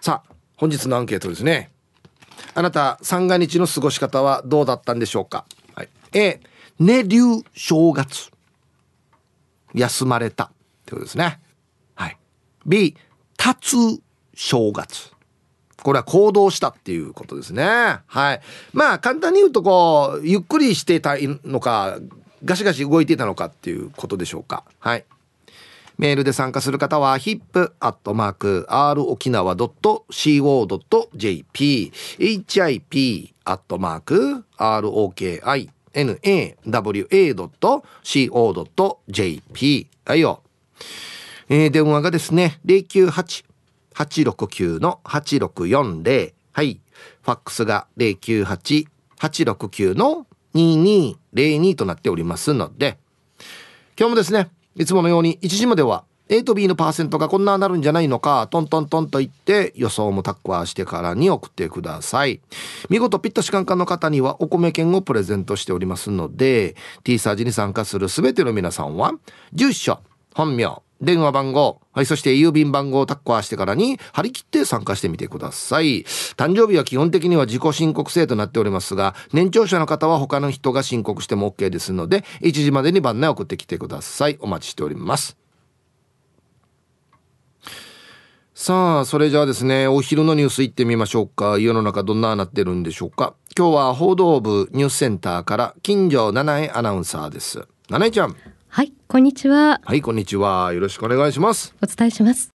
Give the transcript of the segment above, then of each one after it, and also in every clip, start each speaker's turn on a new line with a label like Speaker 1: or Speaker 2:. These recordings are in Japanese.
Speaker 1: さあ本日のアンケートですね。あなた三が日の過ごし方はどうだったんでしょうか、はい、A 寝流正月休まれたってことですね。はい。B 立つ正月。これは行動したっていうことですね。はい。まあ簡単に言うとこうゆっくりしていたのかガシガシ動いていたのかっていうことでしょうか。はい。メールで参加する方は hip.r 沖縄 .co.jp hip アットマーク ROKINAWA.co.jp はいよ。えー、電話がですね、098-869-8640。はい。ファックスが098-869の2202となっておりますので、今日もですね、いつものように1時までは A と B のパーセントがこんななるんじゃないのかトントントンと言って予想もタッカーしてからに送ってください。見事ピット士官官の方にはお米券をプレゼントしておりますので T サージに参加するすべての皆さんは住所本名電話番号、はい、そして郵便番号をタッコアしてからに張り切って参加してみてください。誕生日は基本的には自己申告制となっておりますが、年長者の方は他の人が申告しても OK ですので、1時までに番内送ってきてください。お待ちしております。さあ、それじゃあですね、お昼のニュース行ってみましょうか。世の中どんななってるんでしょうか。今日は報道部ニュースセンターから金城七重アナウンサーです。七重ちゃん。
Speaker 2: はい、こんにちは。
Speaker 1: はい、こんにちは。よろしくお願いします。
Speaker 2: お伝えします。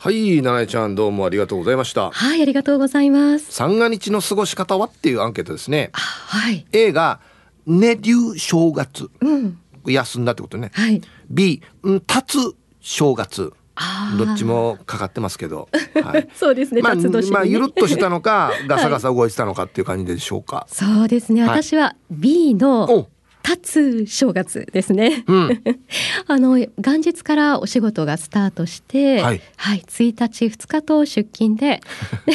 Speaker 1: はい、七重ちゃん、どうもありがとうございました。
Speaker 2: はい、ありがとうございます。
Speaker 1: 三が日の過ごし方はっていうアンケートですね。
Speaker 2: はい。
Speaker 1: A が、寝流正月。うん。休んだってことね。
Speaker 2: はい。
Speaker 1: B、うん、立つ正月。どっちもかかってますけど、
Speaker 2: はい、そうですね。
Speaker 1: まあ、ね、まあゆるっとしたのか、ガサガサ動いてたのかっていう感じでしょうか。は
Speaker 2: い、そうですね。私は B の立つ正月ですね。うん、あの元日からお仕事がスタートして、はい、はい、1日2日と出勤で、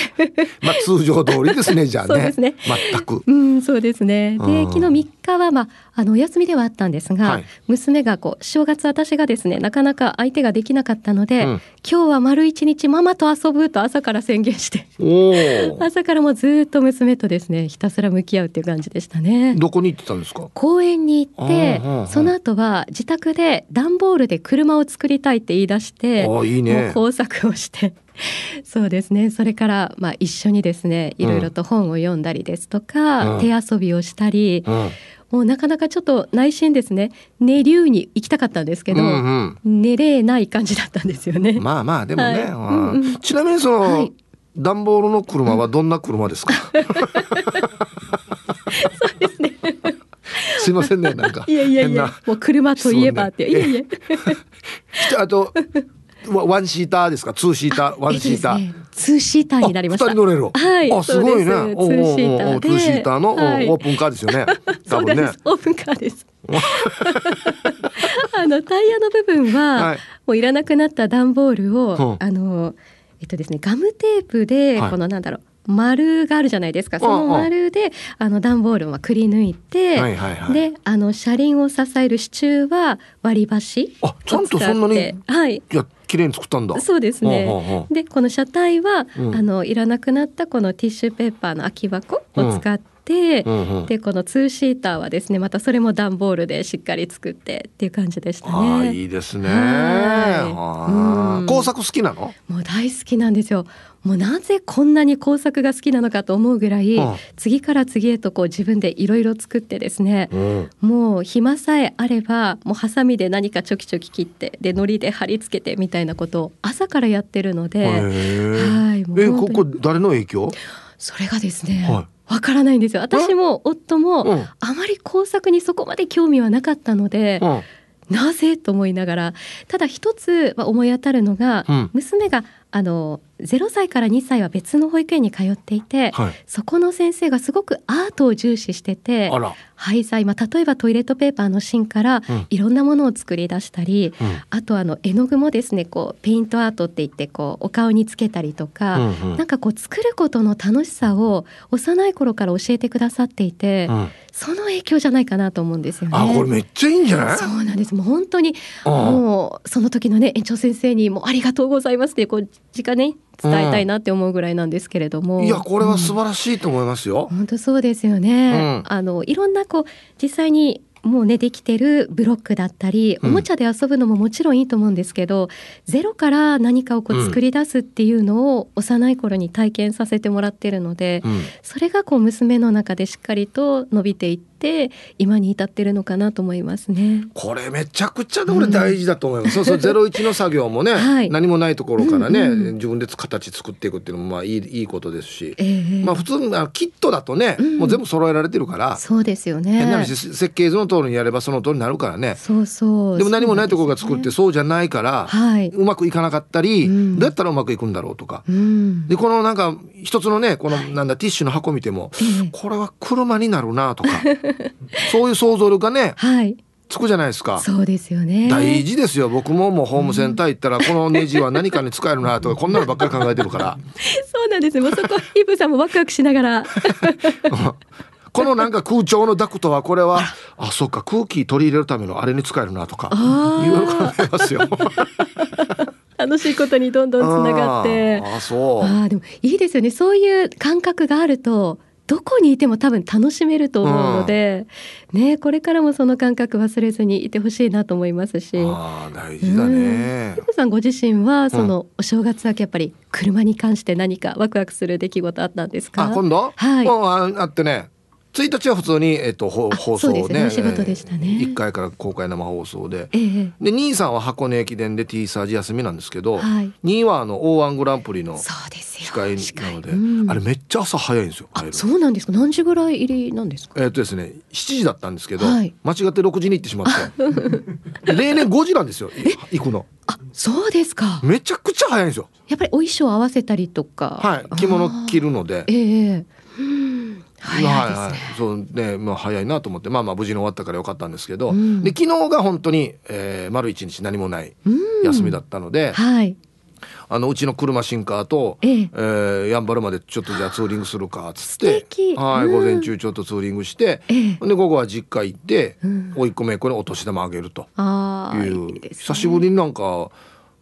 Speaker 1: まあ通常通りですね じゃあね。
Speaker 2: そうですね。
Speaker 1: 全く。
Speaker 2: うん、そうですね。で、昨日3日はまああのお休みではあったんですが、はい、娘がこう正月私がですねなかなか相手ができなかったので、うん、今日は丸一日ママと遊ぶと朝から宣言して朝からもずっと娘とですねひたすら向き合うっていう感じでしたね
Speaker 1: どこに行ってたんですか？
Speaker 2: 公園に行ってその後は自宅で段ボールで車を作りたいって言い出して
Speaker 1: いい、ね、
Speaker 2: 工作をして。そうですね。それからまあ一緒にですねいろいろと本を読んだりですとか、うん、手遊びをしたり、うん、もうなかなかちょっと内心ですね。寝流に行きたかったんですけど、うんうん、寝れない感じだったんですよね。
Speaker 1: まあまあでもね、はい。うん。うん、ちなみにその、はい、段ボールの車はどんな車ですか、そう
Speaker 2: です。ね
Speaker 1: すいませんねなんか
Speaker 2: いやいやいやもう車といえばって、ね、いやいや
Speaker 1: あとワンシーターですか？ツーシーター？ワンシーター、
Speaker 2: ツーシーターになりました。
Speaker 1: 乗れる。
Speaker 2: はい。
Speaker 1: あ、すごいね。ツ
Speaker 2: ーシーター
Speaker 1: ツーシーターのオープンカーですよね。
Speaker 2: 多分ね。オープンカーです。あのタイヤの部分は、もういらなくなった段ボールを、あのえっとですねガムテープで、このなんだろう。丸があるじゃないですか。その丸であの段ボールをくり抜いて、はいはいはい、であの車輪を支える支柱は割り箸
Speaker 1: あちゃんとそんなに
Speaker 2: はい。
Speaker 1: や綺麗に作ったんだ。
Speaker 2: そうですね。でこの車体は、うん、あのいらなくなったこのティッシュペーパーの空き箱を使って、うんうんうん、でこのツーシーターはですねまたそれも段ボールでしっかり作ってっていう感じでしたね。
Speaker 1: いいですね。は工作好きなの？
Speaker 2: もう大好きなんですよ。もうなぜこんなに工作が好きなのかと思うぐらい、うん、次から次へとこう自分でいろいろ作ってですね、うん、もう暇さえあればもうハサミで何かちょきちょき切ってで糊で貼り付けてみたいなことを朝からやってるので、は
Speaker 1: い。えここ誰の影響？
Speaker 2: それがですね。はい。わからないんですよ。私も夫もあまり工作にそこまで興味はなかったので、うん、なぜと思いながらただ一つ思い当たるのが、うん、娘があの0歳から2歳は別の保育園に通っていて、はい、そこの先生がすごくアートを重視してて廃材、まあ、例えばトイレットペーパーの芯からいろんなものを作り出したり、うん、あとあの絵の具もですねこうペイントアートって言ってこうお顔につけたりとか、うんうん、なんかこう作ることの楽しさを幼い頃から教えてくださっていて、うん、その影響じゃないかなと思うんですよね。
Speaker 1: あこれめっちゃいいんじゃない？
Speaker 2: そうなんです。もう本当にもうその時のね園長先生にもありがとうございますってこう直ね伝えたいなって思うぐらいなんですけれども、
Speaker 1: うん、いやこれは素晴らしいと思いますよ、
Speaker 2: うん、本当そうですよね、うん、あのいろんなこう実際にもうねできてるブロックだったりおもちゃで遊ぶのももちろんいいと思うんですけど、うん、ゼロから何かをこう作り出すっていうのを幼い頃に体験させてもらってるので、うん、それがこう娘の中でしっかりと伸びていって今に至ってるのかなと思いますね。
Speaker 1: これめちゃくちゃこれ大事だと思います。うん、そうそうゼロ一の作業もね、はい、何もないところからね、うんうん、自分で形作っていくっていうのもまあいいいいことですし、えー、まあ普通のキットだとね、もう全部揃えられてるから、
Speaker 2: そうですよね。
Speaker 1: 変な話設計図の通りにやればその通りになるからね。
Speaker 2: そうそう。
Speaker 1: でも何もないところが作ってそうじゃないから、はい、うまくいかなかったり、どうやったらうまくいくんだろうとか。でこのなんか一つのねこのなんだティッシュの箱見ても、これは車になるなとか。そういう想像力がね、はい、つくじゃないですか。
Speaker 2: そうですよね。
Speaker 1: 大事ですよ。僕ももうホームセンター行ったら、このネジは何かに使えるなとか、こんなのばっかり考えてるから。
Speaker 2: そうなんですもうそこ、イブさんもワクワクしながら。
Speaker 1: このなんか空調のダクトはこれはあそっか空気取り入れるためのあれに使えるなとかいろいろ考えますよ。
Speaker 2: 楽しいことにどんどんつながって
Speaker 1: あそう
Speaker 2: あでもいいですよねそういう感覚があるとどこにいても多分楽しめると思うので、うん、ねこれからもその感覚忘れずにいてほしいなと思いますし。
Speaker 1: あ大事だね、
Speaker 2: うん、さんご自身はそのお正月明けやっぱり車に関して何かワクワクする出来事あったんですか？
Speaker 1: あ今度？はい。あってね1日は普通に、えっと、放送ね。
Speaker 2: ね。仕事でしたね。
Speaker 1: 1回から公開生放送で、ええ、で兄さんは箱根駅伝で T サージ休みなんですけど、はい、2位はあの O−1 グランプリの司会なので、うん、あれめっちゃ朝早いんですよ
Speaker 2: そうなんですか。何時ぐらい入りなんですか？
Speaker 1: えっとですね7時だったんですけど、はい、間違って6時に行ってしまって。例年5時なんですよ行くの。
Speaker 2: あそうですか。
Speaker 1: めちゃくちゃ早いんですよ。
Speaker 2: やっぱりお衣装合わせたりとか。
Speaker 1: はい着物着るので。
Speaker 2: ええー早いですね、はいはい、
Speaker 1: そうねまあ早いなと思ってまあまあ無事に終わったからよかったんですけど、うん、で昨日が本当に、えー、丸一日何もない休みだったので、はい、あのうちの車シンカーと、ええ。えー、やんばるまでちょっとじゃあツーリングするかっつってはい、午前中ちょっとツーリングして、ええ、で午後は実家行って、うん、おいっ子めいっ子にお年玉あげるという、ね、久しぶりになんか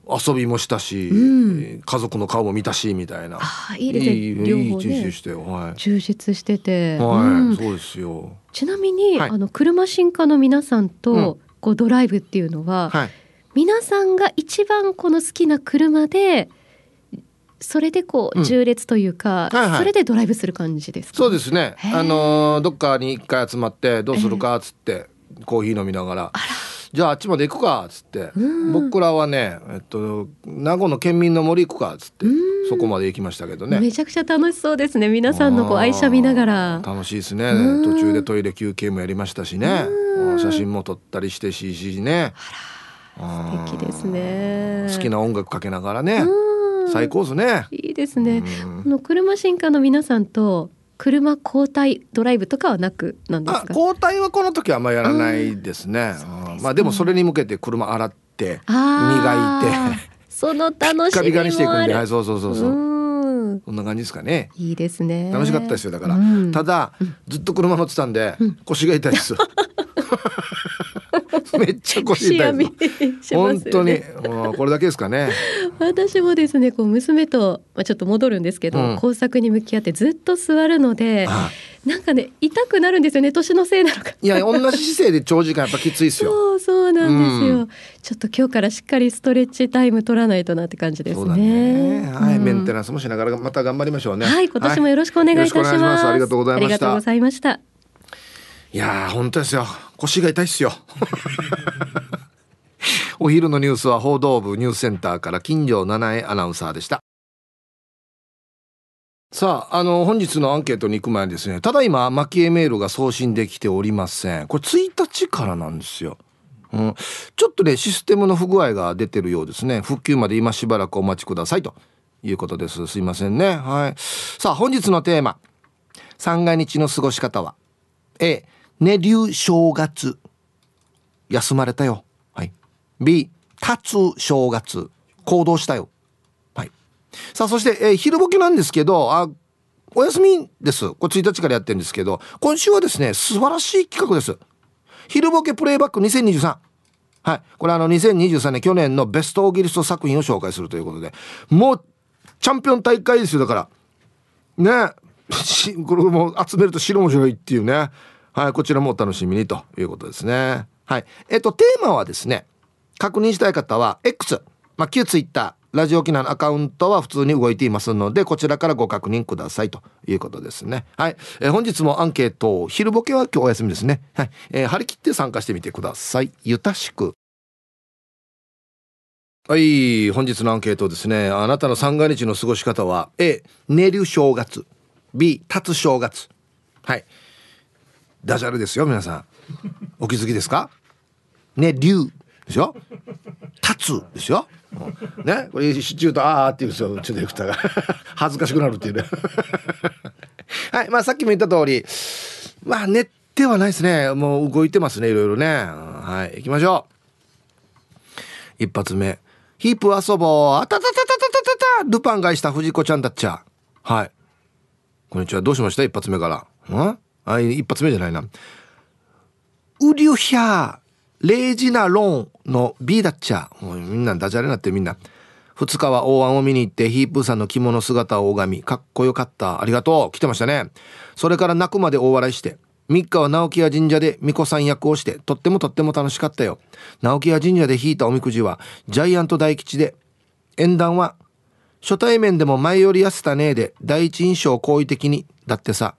Speaker 1: 遊びもしたし、うん、家族の顔も見たしみたいな。
Speaker 2: あいいですね。いい
Speaker 1: 両方ね、充実してはい。
Speaker 2: 充実してて。
Speaker 1: はい、うん、そうですよ。
Speaker 2: ちなみに、はい、あの車進化の皆さんと、うん、こうドライブっていうのは、はい、皆さんが一番この好きな車で。それでこう縦列というか、はいはい、それでドライブする感じですか？
Speaker 1: そうですね。あのどっかに一回集まってどうするかっつって、コーヒー飲みながら。あら。じゃああっちまで行くかっつって、僕らはね、えっと、名護の県民の森行くかっつって、そこまで行きましたけどね。
Speaker 2: めちゃくちゃ楽しそうですね。皆さんのこう愛車見ながら。
Speaker 1: 楽しいですね。途中でトイレ休憩もやりましたしね。写真も撮ったりしてししね。
Speaker 2: 素敵ですね。
Speaker 1: 好きな音楽かけながらね。最高ですね。
Speaker 2: いいですね。この車進化の皆さんと車交代ドライブとかはなくなんですか？
Speaker 1: 交代はこの時はあんまやらないですね。まあでもそれに向けて車洗って磨いて。
Speaker 2: その楽しみ
Speaker 1: もしていくんで、はい、そうそうそうそう。こんな感じですかね。
Speaker 2: いいですね。
Speaker 1: 楽しかったですよ。だから、うん、ただ、ずっと車乗ってたんで、腰が痛いです。めっちゃ腰痛いです。本当に、これだけですかね。
Speaker 2: 私もですね、こう娘と、まあ、ちょっと戻るんですけど、うん、工作に向き合ってずっと座るので。なんかね痛くなるんですよね年のせいなのか
Speaker 1: いや同じ姿勢で長時間やっぱきついですよ。
Speaker 2: そうそうなんですよ、うん、ちょっと今日からしっかりストレッチタイム取らないとなって感じですね、
Speaker 1: ね、はい、うん、メンテナンスもしながらまた頑張りましょうね。
Speaker 2: はい今年もよろしくお願いいたします、はい、
Speaker 1: ありがとうございました。ありがとう
Speaker 2: ございました
Speaker 1: いや本当ですよ腰が痛いっすよ お昼のニュースは報道部ニュースセンターから金城七重アナウンサーでしたさあ、あの、本日のアンケートに行く前にですね、ただいま、蒔絵メールが送信できておりません。これ1日からなんですよ。うん、ちょっとね、システムの不具合が出てるようですね。復旧まで今しばらくお待ちくださいということです。すいませんね。はい。さあ、本日のテーマ。三が日の過ごし方は？A、寝流正月。休まれたよ。はい。B、立つ正月。行動したよ。さあ、そして、えー、昼ボケなんですけど、あ、お休みです。これ1日からやってるんですけど、今週はですね、素晴らしい企画です。昼ボケプレイバック2023。はい。これあの2023年去年のベストオーギリスト作品を紹介するということで、もうチャンピオン大会ですよだからね これも集めると白面白いっていうねはいこちらもお楽しみにということですね。はい。えっとテーマはですね確認したい方は X まあ旧 Twitter ラジオ沖縄のアカウントは普通に動いていますのでこちらからご確認くださいということですね。はい、えー、本日もアンケート昼ボケは今日お休みですね。はい、えー、張り切って参加してみてください。ゆたしく。はい。本日のアンケートですね。あなたの三が日の過ごし方は A 寝る正月。B 立つ正月。はい。ダジャレですよ皆さん。お気づきですか？ね竜でしょ？立つですよねこれシチューとあーって言うんですよ。ちのディレクタが。恥ずかしくなるっていうね。はいまあさっきも言った通りまあ寝てはないですね。もう動いてますねいろいろね。はい行きましょう。一発目。ヒープ遊ぼう。あたたたたたたたルパンがいした藤子ちゃんだっちゃはい。こんにちは。どうしました？一発目から。うん？あ一発目じゃないなウリュヒャーレイジナロンの B だっちゃ。もうみんなダジャレなってみんな。2日は大安を見に行ってヒープーさんの着物姿を拝み、かっこよかった。ありがとう。来てましたね。それから泣くまで大笑いして、3日は直木屋神社で巫女さん役をして、とってもとっても楽しかったよ。直木屋神社で引いたおみくじは、ジャイアント大吉で、縁談は、初対面でも前より痩せたねえで、第一印象好意的に、だってさ、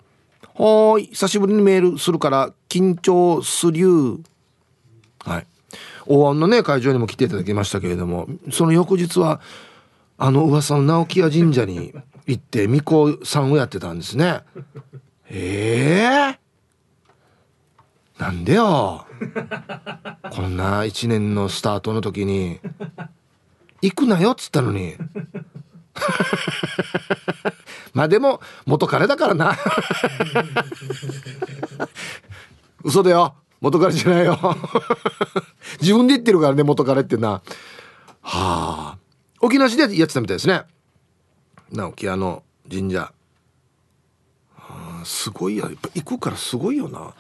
Speaker 1: ほーい、久しぶりにメールするから、緊張すりゅう。はい。大安のね、会場にも来ていただきましたけれども、その翌日は、あの噂の直木屋神社に行って、巫女さんをやってたんですね。ええー、なんでよ？こんな一年のスタートの時に、行くなよっつったのに。まあでも元彼だからな。嘘だよ。元彼じゃないよ。自分で言ってるからね元彼ってな。はあ。沖縄市でやってたみたいですね。直木屋の神社。はあすごいややっぱ行くからすごいよな。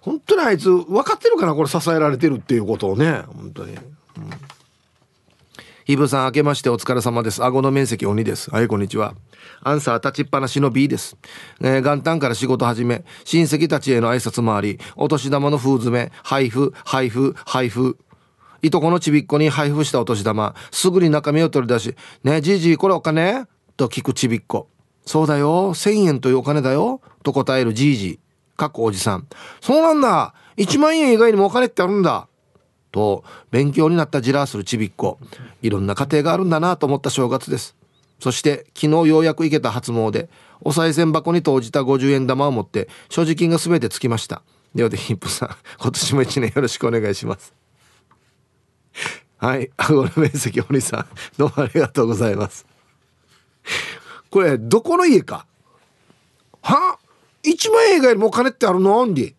Speaker 1: 本当にあいつ分かってるかなこれ支えられてるっていうことをね。本当に、うん。イブさん明けましてお疲れ様です。顎の面積鬼です。はい、こんにちは。アンサー立ちっぱなしの B です。えー、元旦から仕事始め、親戚たちへの挨拶もあり、お年玉の封詰め、配布、配布、配布。いとこのちびっこに配布したお年玉、すぐに中身を取り出し、ねじいじいこれお金？と聞くちびっこ。そうだよ、1000円というお金だよ。と答えるじいじい。かっこおじさん。そうなんだ。1万円以外にもお金ってあるんだ。と勉強になったジラーするちびっこ。いろんな家庭があるんだなと思った正月です。そして昨日ようやく行けた初詣。お賽銭箱に投じた50円玉を持って所持金が全てつきました。ではでヒップさん今年も一年よろしくお願いします。はい顎の面積堀さんどうもありがとうございます。これどこの家か？は？1万円以外にもお金ってあるの？アンディ。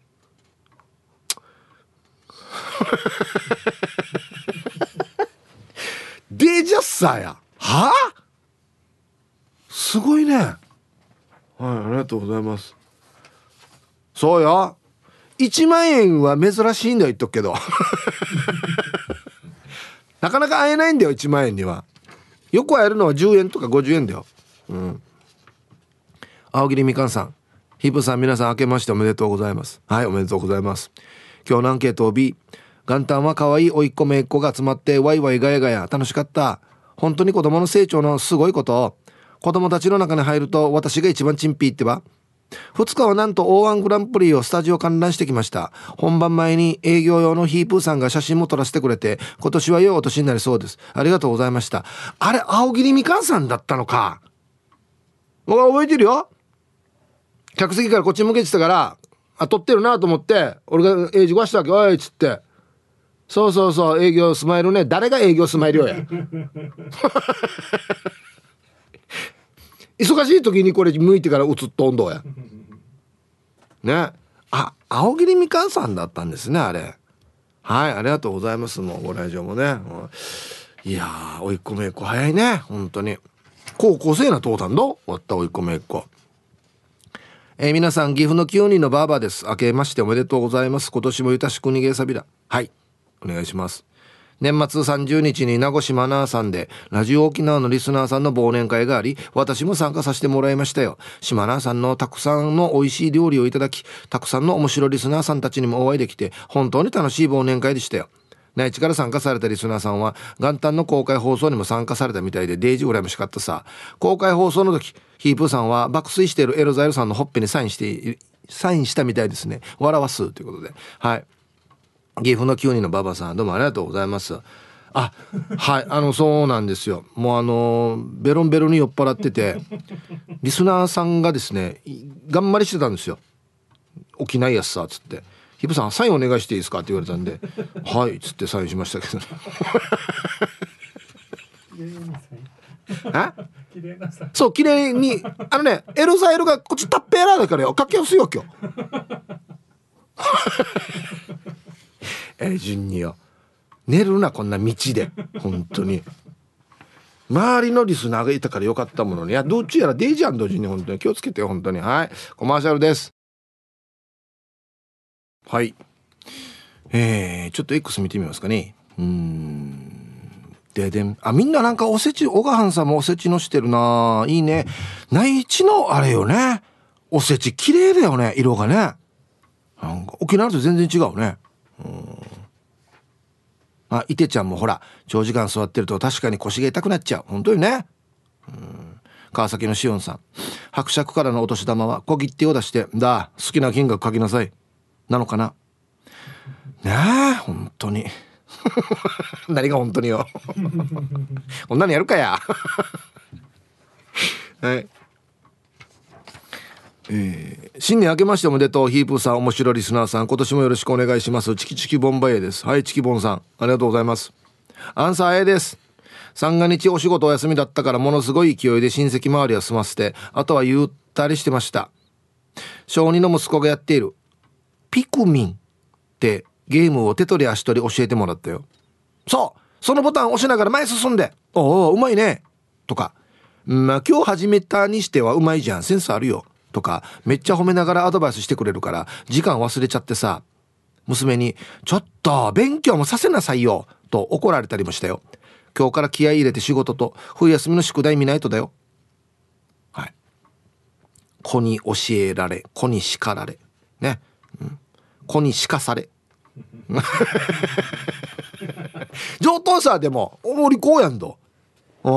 Speaker 1: デジャッサーや。はあ？すごいね。はいありがとうございます。そうよ。1万円は珍しいんだよ言っとくけど。なかなか会えないんだよ1万円には。よく会えるのは10円とか50円だよ。うん。青桐みかんさん。ヒブさん皆さん明けましておめでとうございます。はいおめでとうございます。今日のアンケートを B 元旦は可愛い甥っ子姪っ子が集まってワイワイガヤガヤ。楽しかった。本当に子供の成長のすごいこと。子供たちの中に入ると私が一番チンピーってば。2日はなんと O1 グランプリをスタジオ観覧してきました。本番前に営業用のヒープーさんが写真も撮らせてくれて今年は良いお年になりそうです。ありがとうございました。あれ青桐みかんさんだったのか。僕は覚えてるよ。客席からこっち向けてたからあ撮ってるなと思って俺がエイジ壊したわけおいっつって。そうそうそう営業スマイルね。誰が営業スマイルよや。忙しい時にこれ向いてから映っとんどや。ね。あ青桐みかんさんだったんですねあれ。はいありがとうございます。もうご来場もね。いやーおいっ子めいっ子早いね。本当に。高校生なとうたんど。終わったおいっ子めいっ子。えー、皆さん岐阜の9人のバーバーです。明けましておめでとうございます。今年もゆたしく逃げさびだはいお願いします。年末30日に名護市マナーさんでラジオ沖縄のリスナーさんの忘年会があり私も参加させてもらいましたよ。島ナーさんのたくさんの美味しい料理をいただきたくさんの面白リスナーさんたちにもお会いできて本当に楽しい忘年会でしたよ。内地から参加されたリスナーさんは元旦の公開放送にも参加されたみたいでデイジー羨ましかったさ。公開放送の時ヒープーさんは爆睡しているエロザイルさんのほっぺにサインしてサインしたみたいですね。笑わすということで。はい。岐阜の9人の馬場さんどうもありがとうございます。あはいあのそうなんですよ。もうあのベロンベロンに酔っ払っててリスナーさんがですね頑張りしてたんですよ起きないやつさっつって「ヒブさんサインお願いしていいですか?」って言われたんで「はい」っつってサインしましたけど。ねあそう綺麗にあのねエルサイルがこっちタッペーラーだからよ書きやすいよ今日え順によ。寝るなこんな道で。本当に。周りのリスナーがいたからよかったものに。いやどっちやらデイジャン同時に本当に。気をつけてよ本当に。はい。コマーシャルです。はい。えー、ちょっと X 見てみますかね。うん。ででん。あみんななんかおせち小川さんもおせちのしてるな。いいね。内地のあれよね。おせち綺麗だよね。色がね。なんか沖縄と全然違うね。うん。あいてちゃんもほら長時間座ってると確かに腰が痛くなっちゃう。本当にね。うん。川崎のしおんさん。伯爵からのお年玉は小切手を出して「だ好きな金額書きなさい」なのかな。ねえ本当に。何が本当によ。こんなのやるかや。はい。えー、新年明けましておめでとうヒープさん面白いリスナーさん。今年もよろしくお願いします。チキチキボンバイエです。はいチキボンさん。ありがとうございます。アンサー A です。三が日お仕事お休みだったからものすごい勢いで親戚周りは済ませてあとはゆったりしてました。小児の息子がやっているピクミンってゲームを手取り足取り教えてもらったよ。そうそのボタン押しながら前進んでおおうまいね。とか。まあ今日始めたにしてはうまいじゃん。センスあるよ。とかめっちゃ褒めながらアドバイスしてくれるから時間忘れちゃってさ娘に「ちょっと勉強もさせなさいよ」と怒られたりもしたよ。今日から気合い入れて仕事と冬休みの宿題見ないとだよ。はい。子に教えられ子に叱られ。ね、うん、子に叱され。上等さでもおもりこうやんとうん。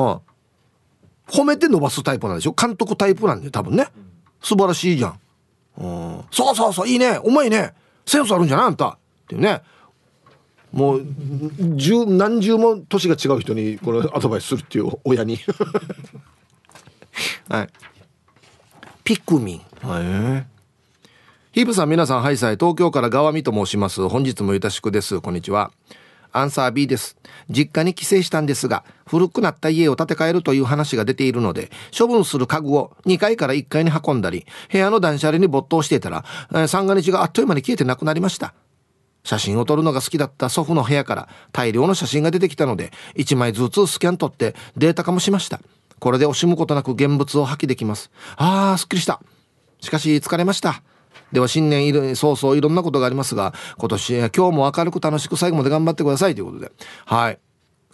Speaker 1: 褒めて伸ばすタイプなんでしょ？監督タイプなんで多分ね。素晴らしいじゃん。うん、そうそうそういいね。うまいねセンスあるんじゃないあんた。っていうね。もう十何十も年が違う人にこれアドバイスするっていう親に。はい。ピクミン。はいヒープさん皆さんハイサイ東京から川見と申します。本日もゆたしくです。こんにちはアンサー B です。実家に帰省したんですが、古くなった家を建て替えるという話が出ているので、処分する家具を2階から1階に運んだり、部屋の断捨離に没頭していたら、三が日があっという間に消えてなくなりました。写真を撮るのが好きだった祖父の部屋から大量の写真が出てきたので、1枚ずつスキャン撮ってデータ化もしました。これで惜しむことなく現物を破棄できます。あー、すっきりした。しかし疲れました。では新年いる早々いろんなことがありますが今年今日も明るく楽しく最後まで頑張ってくださいということで。はい。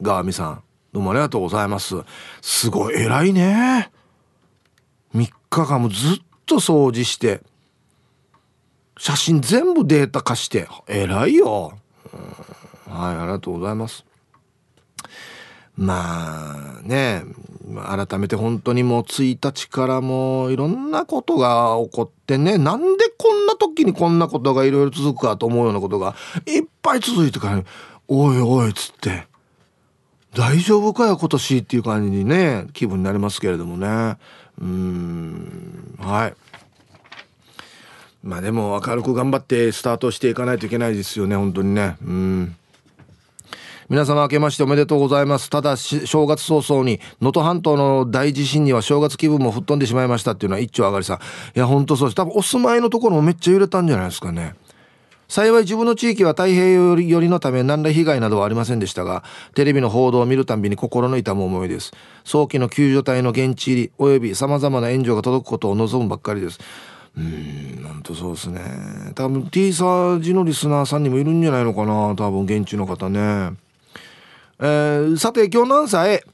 Speaker 1: ガーミさんどうもありがとうございます。すごい偉いね。3日間もずっと掃除して写真全部データ化して。偉いよ、はいありがとうございます。まあね改めて本当にもう1日からもういろんなことが起こってねなんでこんな時にこんなことがいろいろ続くかと思うようなことがいっぱい続いてから「おいおい」っつって「大丈夫かよ今年」っていう感じにね気分になりますけれどもね。うんはい。まあでも明るく頑張ってスタートしていかないといけないですよね本当にね。うん。皆様明けましておめでとうございます。ただし正月早々に能登半島の大地震には正月気分も吹っ飛んでしまいましたっていうのは一丁上がりさ。んいや本当そうです。多分お住まいのところもめっちゃ揺れたんじゃないですかね。幸い自分の地域は太平洋寄りのため何ら被害などはありませんでしたがテレビの報道を見るたびに心の痛む思いです。早期の救助隊の現地入りおよび様々な援助が届くことを望むばっかりです。うんなんとそうですね。多分 T サージのリスナーさんにもいるんじゃないのかな多分現地の方ね。えー、さて今日の朝へ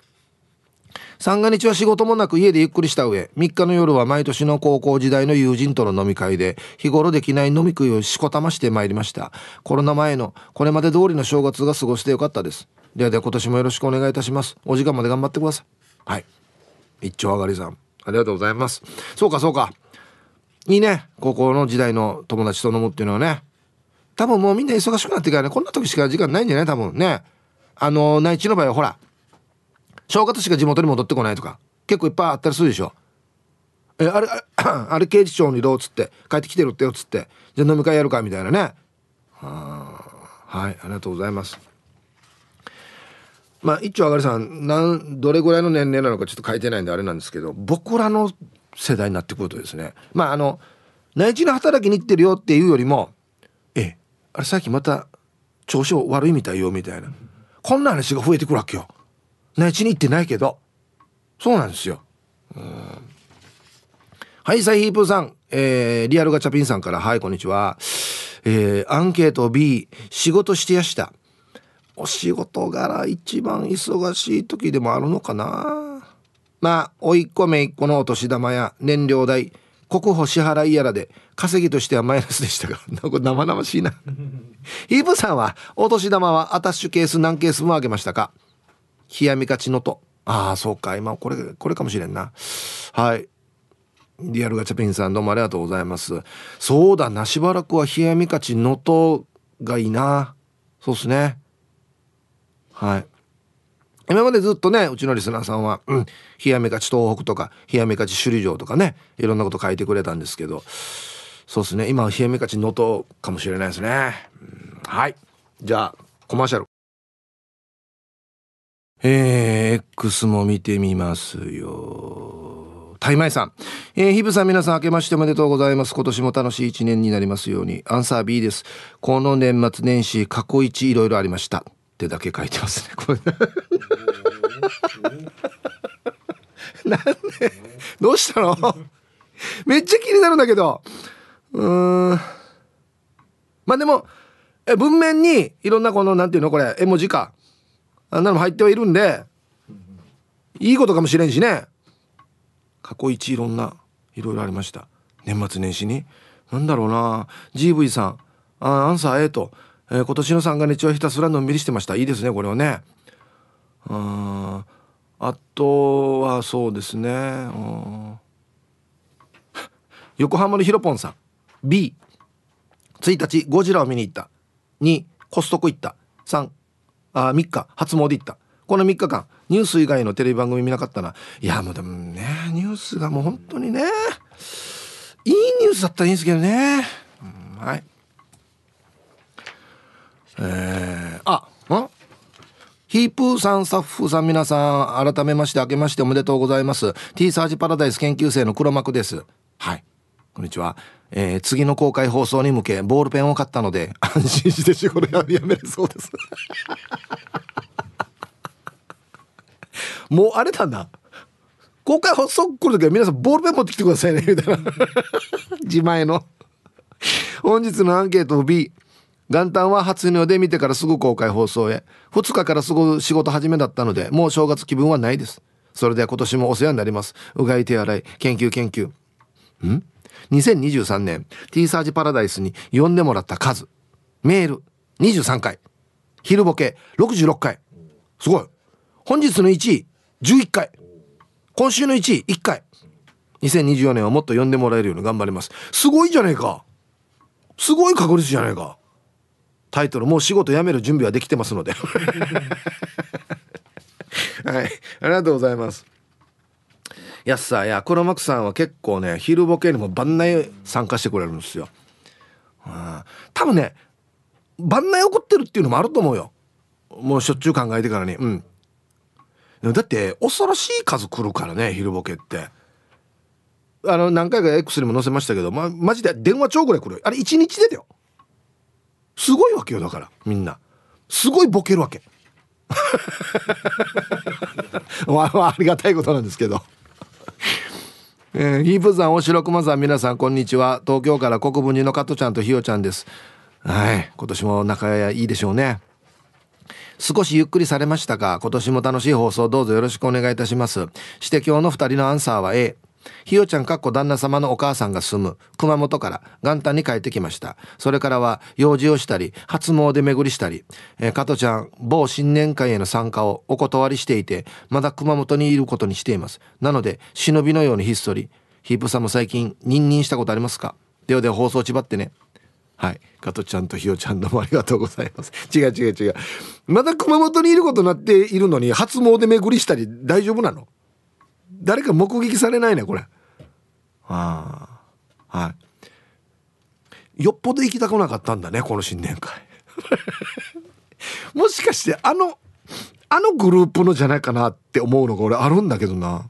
Speaker 1: 三が日は仕事もなく家でゆっくりした上3日の夜は毎年の高校時代の友人との飲み会で日頃できない飲み食いをしこたましてまいりました。コロナ前のこれまで通りの正月が過ごしてよかったです。ではでは今年もよろしくお願いいたします。お時間まで頑張ってください。はい。一丁上がりさんありがとうございます。そうかそうか。いいね。高校の時代の友達と飲むっていうのはね。多分もうみんな忙しくなってからねこんな時しか時間ないんじゃない？多分ね。あの内地の場合はほら正月しか地元に戻ってこないとか結構いっぱいあったりするでしょ。えあれあれ刑事長にどうっつって帰ってきてるってよっつってじゃあ飲み会やるかみたいなね。はいありがとうございます。まあ一丁あがりさんなんどれぐらいの年齢なのかちょっと書いてないんであれなんですけど僕らの世代になってくるとですね。まああの内地の働きに行ってるよっていうよりもええあれさっきまた調子悪いみたいよみたいな。こんな話が増えてくるわけよ。内地に行ってないけど。そうなんですよ。はいサイヒープーさん、えー、リアルガチャピンさんから。はいこんにちは。えー、アンケート B 仕事してやした。お仕事柄一番忙しい時でもあるのかな。まあ甥いっ子めいっ子のお年玉や燃料代。国保支払いやらで稼ぎとしてはマイナスでしたが生々しいな。ヒープさんはお年玉はアタッシュケース何ケースもあげましたか？冷やみかちのと。ああそうか。今これこれかもしれんな。はい。リアルガチャピンさんどうもありがとうございます。そうだな。しばらくは冷やみかちのとがいいな。そうっすね。はい。今までずっとねうちのリスナーさんは「うん、冷やめかち東北」とか「冷やめかち首里城」とかねいろんなこと書いてくれたんですけどそうですね今は冷やめかち能登かもしれないですね、うん、はいじゃあコマーシャルえー、X も見てみますよタイマイさん。えー、ヒブさん皆さん明けましておめでとうございます。今年も楽しい一年になりますように。アンサー B です。この年末年始、過去一いろいろありました。ってだけ書いてますね。これ なんで？どうしたの？めっちゃ気になるんだけど。うん。まあでも、え文面にいろんなこの、なんていうの？これ、絵文字か。あんなの入ってはいるんで、いいことかもしれんしね。過去一いろんな、いろいろありました。年末年始に。なんだろうな GV さん。あアンサー A と。えー、今年の三が日はひたすらのんびりしてました。いいですねこれはね。ああとはそうですね。横浜のひろぽんさん。B1 日ゴジラを見に行った。2コストコ行った。3あ3日初詣行った。この3日間ニュース以外のテレビ番組見なかったな。いやもうでもねニュースがもう本当にねいいニュースだったらいいんですけどね、うん、はい。えー、あん？ヒープーさん、スタッフさん、皆さん、改めまして、明けましておめでとうございます。T サージパラダイス研究生の黒幕です。はい。こんにちは。えー、次の公開放送に向け、ボールペンを買ったので、安心して仕事やめるそうです。もうあれだな。公開放送来るときは皆さんボールペン持ってきてくださいね、みたいな。自前の。本日のアンケート B。元旦は初日の出見てからすぐ公開放送へ。2日からすぐ仕事始めだったのでもう正月気分はないです。それでは今年もお世話になります。うがい手洗い研究研究。ん？2023年 T サージパラダイスに呼んでもらった数。メール23回。昼ボケ66回。すごい。本日の1位11回。今週の1位1回。2024年はもっと呼んでもらえるように頑張ります。すごいじゃねえか。すごい確率じゃないか。タイトルもう仕事辞める準備はできてますので。はい。ありがとうございます。やっさや黒幕さんは結構ね昼ボケにも番内参加してくれるんですよ、うん、多分ね番内怒ってるっていうのもあると思うよ。もうしょっちゅう考えてからに。うん。だって恐ろしい数来るからね昼ボケって。あの何回か X にも載せましたけどまマジで電話帳ぐらい来るあれ1日でだよすごいわけよだからみんなすごいボケるわけ まあ、ありがたいことなんですけどえー、ヒープさん、おしろくまさん、皆さん、こんにちは。東京から国分寺の加トちゃんとひよちゃんです。はい。今年も仲いいでしょうね。少しゆっくりされましたが今年も楽しい放送どうぞよろしくお願いいたしますして今日の2人のアンサーは A ひよちゃんかっこ旦那様のお母さんが住む熊本から元旦に帰ってきました。それからは用事をしたり初詣巡りしたり、えー、加トちゃん某新年会への参加をお断りしていてまだ熊本にいることにしています。なので忍びのようにひっそりヒープさんも最近ニンニンしたことありますか？ではでは放送ちばってね。はい。加トちゃんとひよちゃんどうもありがとうございます。違う違う違う。まだ熊本にいることになっているのに初詣巡りしたり大丈夫なの？誰か目撃されないねこれ。ああ。はい。よっぽど行きたくなかったんだねこの新年会。もしかしてあのあのグループのじゃないかなって思うのが俺あるんだけどな。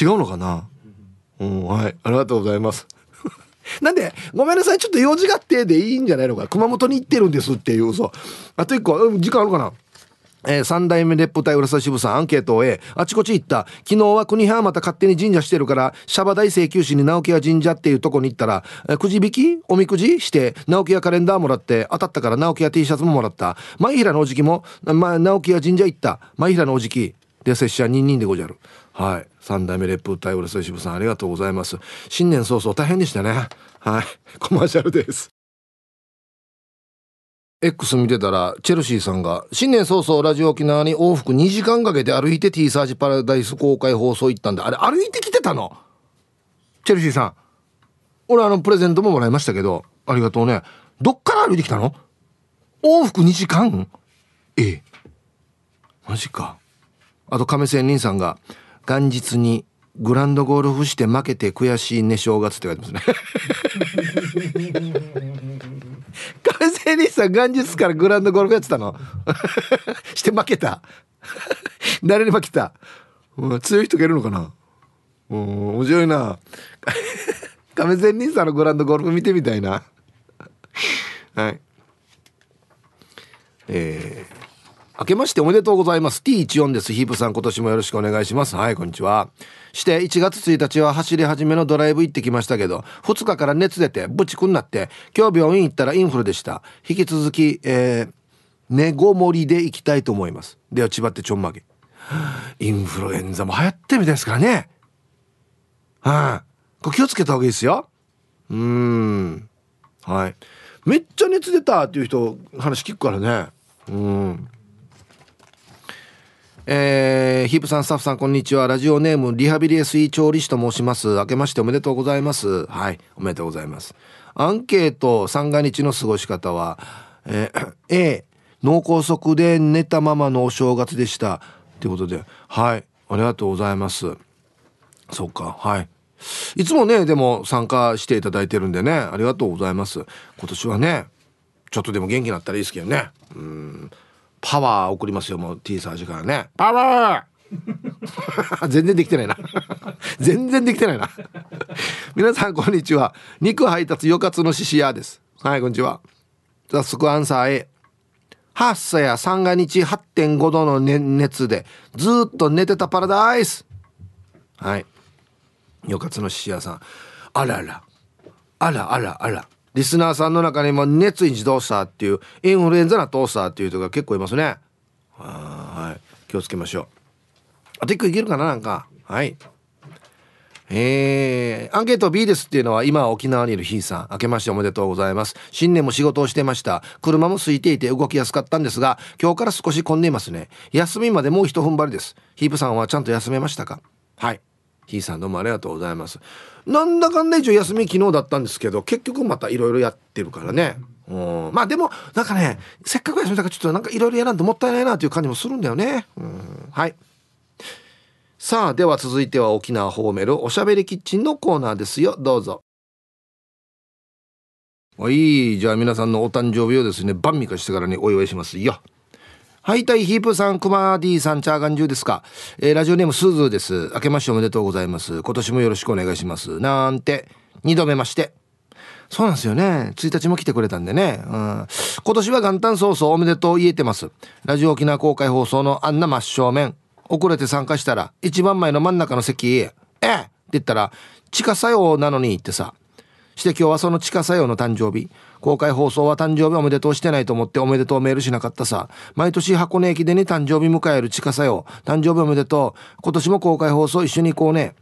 Speaker 1: 違うのかな。うんはい。ありがとうございます。なんでごめんなさいちょっと用事があってでいいんじゃないのか。熊本に行ってるんですっていう嘘あと一個時間あるかなえー、三代目烈風隊浦沢支部さんアンケートを終えあちこち行った。昨日は国派また勝手に神社してるからシャバ大請求士に直木屋神社っていうとこに行ったら、えー、くじ引き？おみくじして直木屋カレンダーもらって当たったから直木屋 T シャツももらった。前平のおじきも、まあ、直木屋神社行った。前平のおじき。で拙者ニンニンでごじゃる。はい。三代目烈風隊浦沢支部さんありがとうございます。新年早々大変でしたね。はい。コマーシャルです。X 見てたらチェルシーさんが新年早々ラジオ沖縄に往復2時間かけて歩いて T サージパラダイス公開放送行ったんであれ歩いてきてたの？チェルシーさん。俺あのプレゼントももらいましたけどありがとうね。どっから歩いてきたの？往復2時間？ええ。マジか。あと亀仙人さんが元日にグランドゴルフして負けて悔しいね正月って書いてますね。さん元日からグランドゴルフやってたの？して負けた。誰に負けた、うん、強い人がいるのかな？うん面白いな。亀仙人さんのグランドゴルフ見てみたいな。はい。えー。明けましておめでとうございます。T14 です。ヒープさん、今年もよろしくお願いします。はい、こんにちは。して1月1日は走り始めのドライブ行ってきましたけど2日から熱出てブチくんなって今日病院行ったらインフルでした。引き続き、えー、寝ごもりで行きたいと思います。では千葉ってちょんまげ。インフルエンザも流行ってるみたいですからね。はい、これ気をつけた方がいいですよ。うん。はい。めっちゃ熱出たっていう人話聞くからね。うん。えー、ヒープさんスタッフさんこんにちは。ラジオネームリハビリエスイ調理師と申します。明けましておめでとうございます。はいおめでとうございます。アンケート三が日の過ごし方は、えー、A 脳梗塞で寝たままのお正月でした。ということではいありがとうございます。そうかはい。いつもねでも参加していただいてるんでねありがとうございます。今年はねちょっとでも元気になったらいいですけどね。うん。パワー送りますよもう T サージからね。パワー！全然できてないな。全然できてないな。皆さんこんにちは。肉配達よかつのししやです。はいこんにちは。早速アンサー A 発作や三が日8.5度の、熱でずっと寝てたパラダイス。はい。よかつのししやさん。あらら。あらあらあらリスナーさんの中にも熱意自動車っていうインフルエンザなトースターっていう人が結構いますね。はい。気をつけましょう。あと1個いけるかな？なんか。はい。えー、アンケート B ですっていうのは今沖縄にいるひいさん。明けましておめでとうございます。新年も仕事をしてました。車も空いていて動きやすかったんですが今日から少し混んでいますね。休みまでもう一踏ん張りです。ヒープさんはちゃんと休めましたか？はいひいさんどうもありがとうございます。なんだかんだ一応休み昨日だったんですけど結局またいろいろやってるからね。うん。まあでもなんかねせっかく休みだからちょっとなんかいろいろやらんともったいないなという感じもするんだよね。うん。はい。さあでは続いては沖縄ホーメルおしゃべりキッチンのコーナーですよ。どうぞ。はい。じゃあ皆さんのお誕生日をですね晩味化してからにお祝いしますよはい、たいヒープさん、クマディさん、チャーガンジュですか。えー、ラジオネームスズです。明けましておめでとうございます。今年もよろしくお願いします。なんて、二度目まして。そうなんですよね。1日も来てくれたんでね。うん、今年は元旦早々おめでとう言えてます。ラジオ沖縄公開放送のあんな真正面。遅れて参加したら、一番前の真ん中の席、ええって言ったら、地下作用なのにってさ。して今日はその地下作用の誕生日。公開放送は誕生日おめでとうしてないと思っておめでとうメールしなかったさ。毎年箱根駅でに誕生日迎える近さよ。誕生日おめでとう。今年も公開放送一緒に行こうね。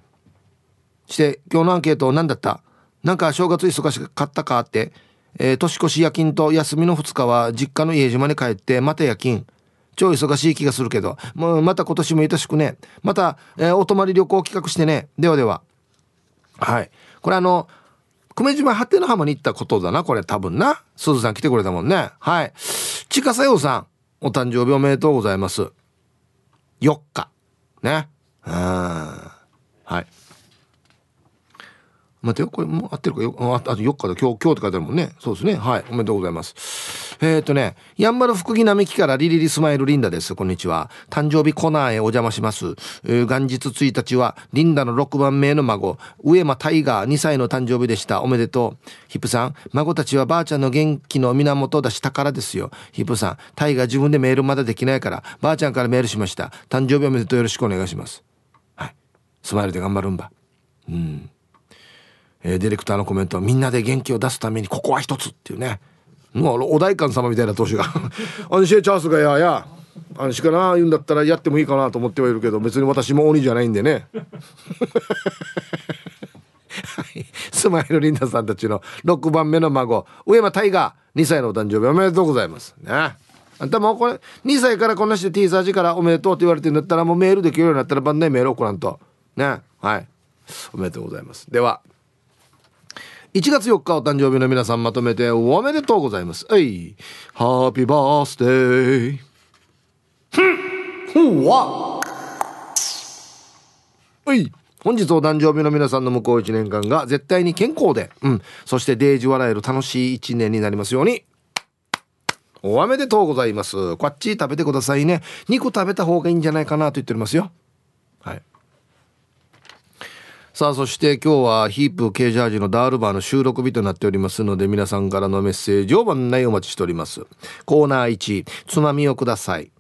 Speaker 1: して、今日のアンケート何だった？なんか正月忙しかったかって。えー、年越し夜勤と休みの2日は実家の家島に帰ってまた夜勤。超忙しい気がするけど、もうまた今年もいたしくね。また、えー、お泊まり旅行企画してね。ではでは。はい。これあの、久米島果ての浜に行ったことだな、これ多分な。すずさん来てくれたもんね。はい。ちかさようさん、お誕生日おめでとうございます。4日。ね。うん。はい。待てよ、これもう合ってるかよ、ああと4日だ、今日、今日って書いてあるもんね。そうですね。はい。おめでとうございます。えっ、ー、とね、やんばる福木並木からリリリスマイルリンダです。こんにちは。誕生日コナーへお邪魔します。えー、元日1日は、リンダの6番目の孫、上間タイガー2歳の誕生日でした。おめでとう。ヒップさん、孫たちはばあちゃんの元気の源だし宝ですよ。ヒップさん、タイガー自分でメールまだできないから、ばあちゃんからメールしました。誕生日おめでとうよろしくお願いします。はい。スマイルで頑張るんば。うん。えー、ディレクターのコメントはみんなで元気を出すためにここは一つっていうね。もうお代官様みたいな投手が「アンシェチャースがややあンシかな言うんだったらやってもいいかなと思ってはいるけど別に私も鬼じゃないんでね」はい、スマイルリンダさんたちの6番目の孫上間大河2歳のお誕生日おめでとうございます。ね。あんたもうこれ2歳からこんなして T サージからおめでとうって言われてるんだったらもうメールできるようになったら番内メール送らんと。ね。はい。おめでとうございます。では1月4日お誕生日の皆さんまとめておめでとうございます。はい。ハッピーバースデー。ふん、ほわ。い。本日お誕生日の皆さんの向こう1年間が絶対に健康で、うん。そしてデージ笑える楽しい1年になりますように。おめでとうございます。こっち食べてくださいね。2個食べた方がいいんじゃないかなと言っておりますよ。はい。さあそして今日はヒープ K ジャージのダールバーの収録日となっておりますので皆さんからのメッセージを番内お待ちしております。コーナー1つまみをください。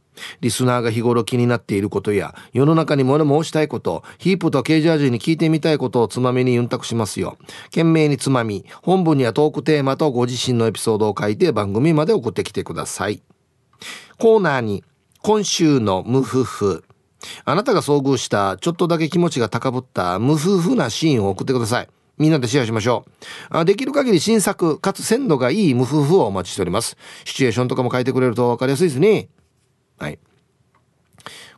Speaker 1: リスナーが日頃気になっていることや世の中に物申したいことヒープと K ジャージに聞いてみたいことをつまみにユンタクしますよ。懸命につまみ本文にはトークテーマとご自身のエピソードを書いて番組まで送ってきてください。コーナーに今週の無夫婦あなたが遭遇したちょっとだけ気持ちが高ぶった無夫婦なシーンを送ってください。みんなでシェアしましょう。あできる限り新作、かつ鮮度がいい無夫婦をお待ちしております。シチュエーションとかも書いてくれると分かりやすいですね。はい。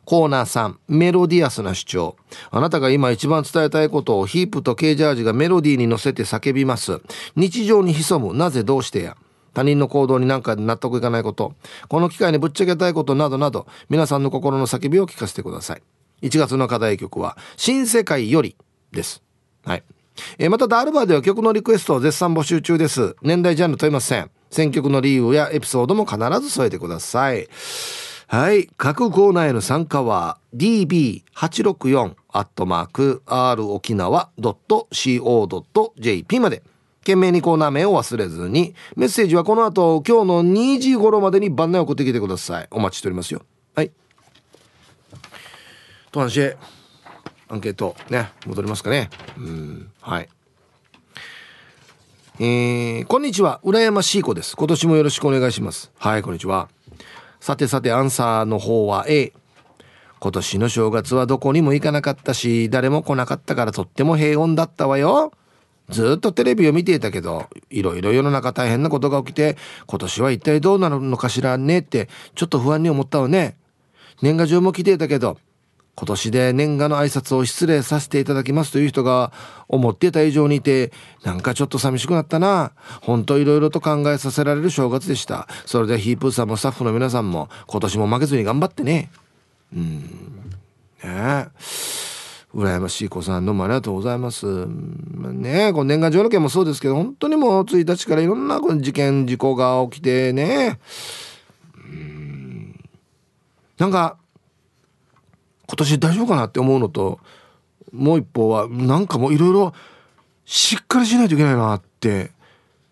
Speaker 1: コーナー3、メロディアスな主張。あなたが今一番伝えたいことをヒープとケージャージがメロディーに乗せて叫びます。日常に潜む、なぜどうしてや。他人の行動になんか納得いかないこと、この機会にぶっちゃけたいことなどなど、皆さんの心の叫びを聞かせてください。1月の課題曲は、新世界よりです。はい。えー、また、ダールバーでは曲のリクエストを絶賛募集中です。年代ジャンル問いません。選曲の理由やエピソードも必ず添えてください。はい。各コーナーへの参加は db864 アットマーク r 沖縄 .co.jp まで。懸命にコーナー名を忘れずに、メッセージはこの後、今日の2時頃までに番内送ってきてください。お待ちしておりますよ。はい。と話アンケート、ね、戻りますかね。うん、はい。えー、こんにちは。羨ましい子です。今年もよろしくお願いします。はい、こんにちは。さてさて、アンサーの方は A。今年の正月はどこにも行かなかったし、誰も来なかったからとっても平穏だったわよ。ずっとテレビを見ていたけど、いろいろ世の中大変なことが起きて、今年は一体どうなるのかしらねって、ちょっと不安に思ったわね。年賀状も来ていたけど、今年で年賀の挨拶を失礼させていただきますという人が思っていた以上にいて、なんかちょっと寂しくなったな。ほんといろいろと考えさせられる正月でした。それでヒープーさんもスタッフの皆さんも今年も負けずに頑張ってね。うん。ねえ。羨ましい子さんどうもありがとうございます。ねこの年賀状の件もそうですけど本当にもう1日からいろんな事件事故が起きてね。うん。なんか今年大丈夫かなって思うのともう一方はなんかもういろいろしっかりしないといけないなって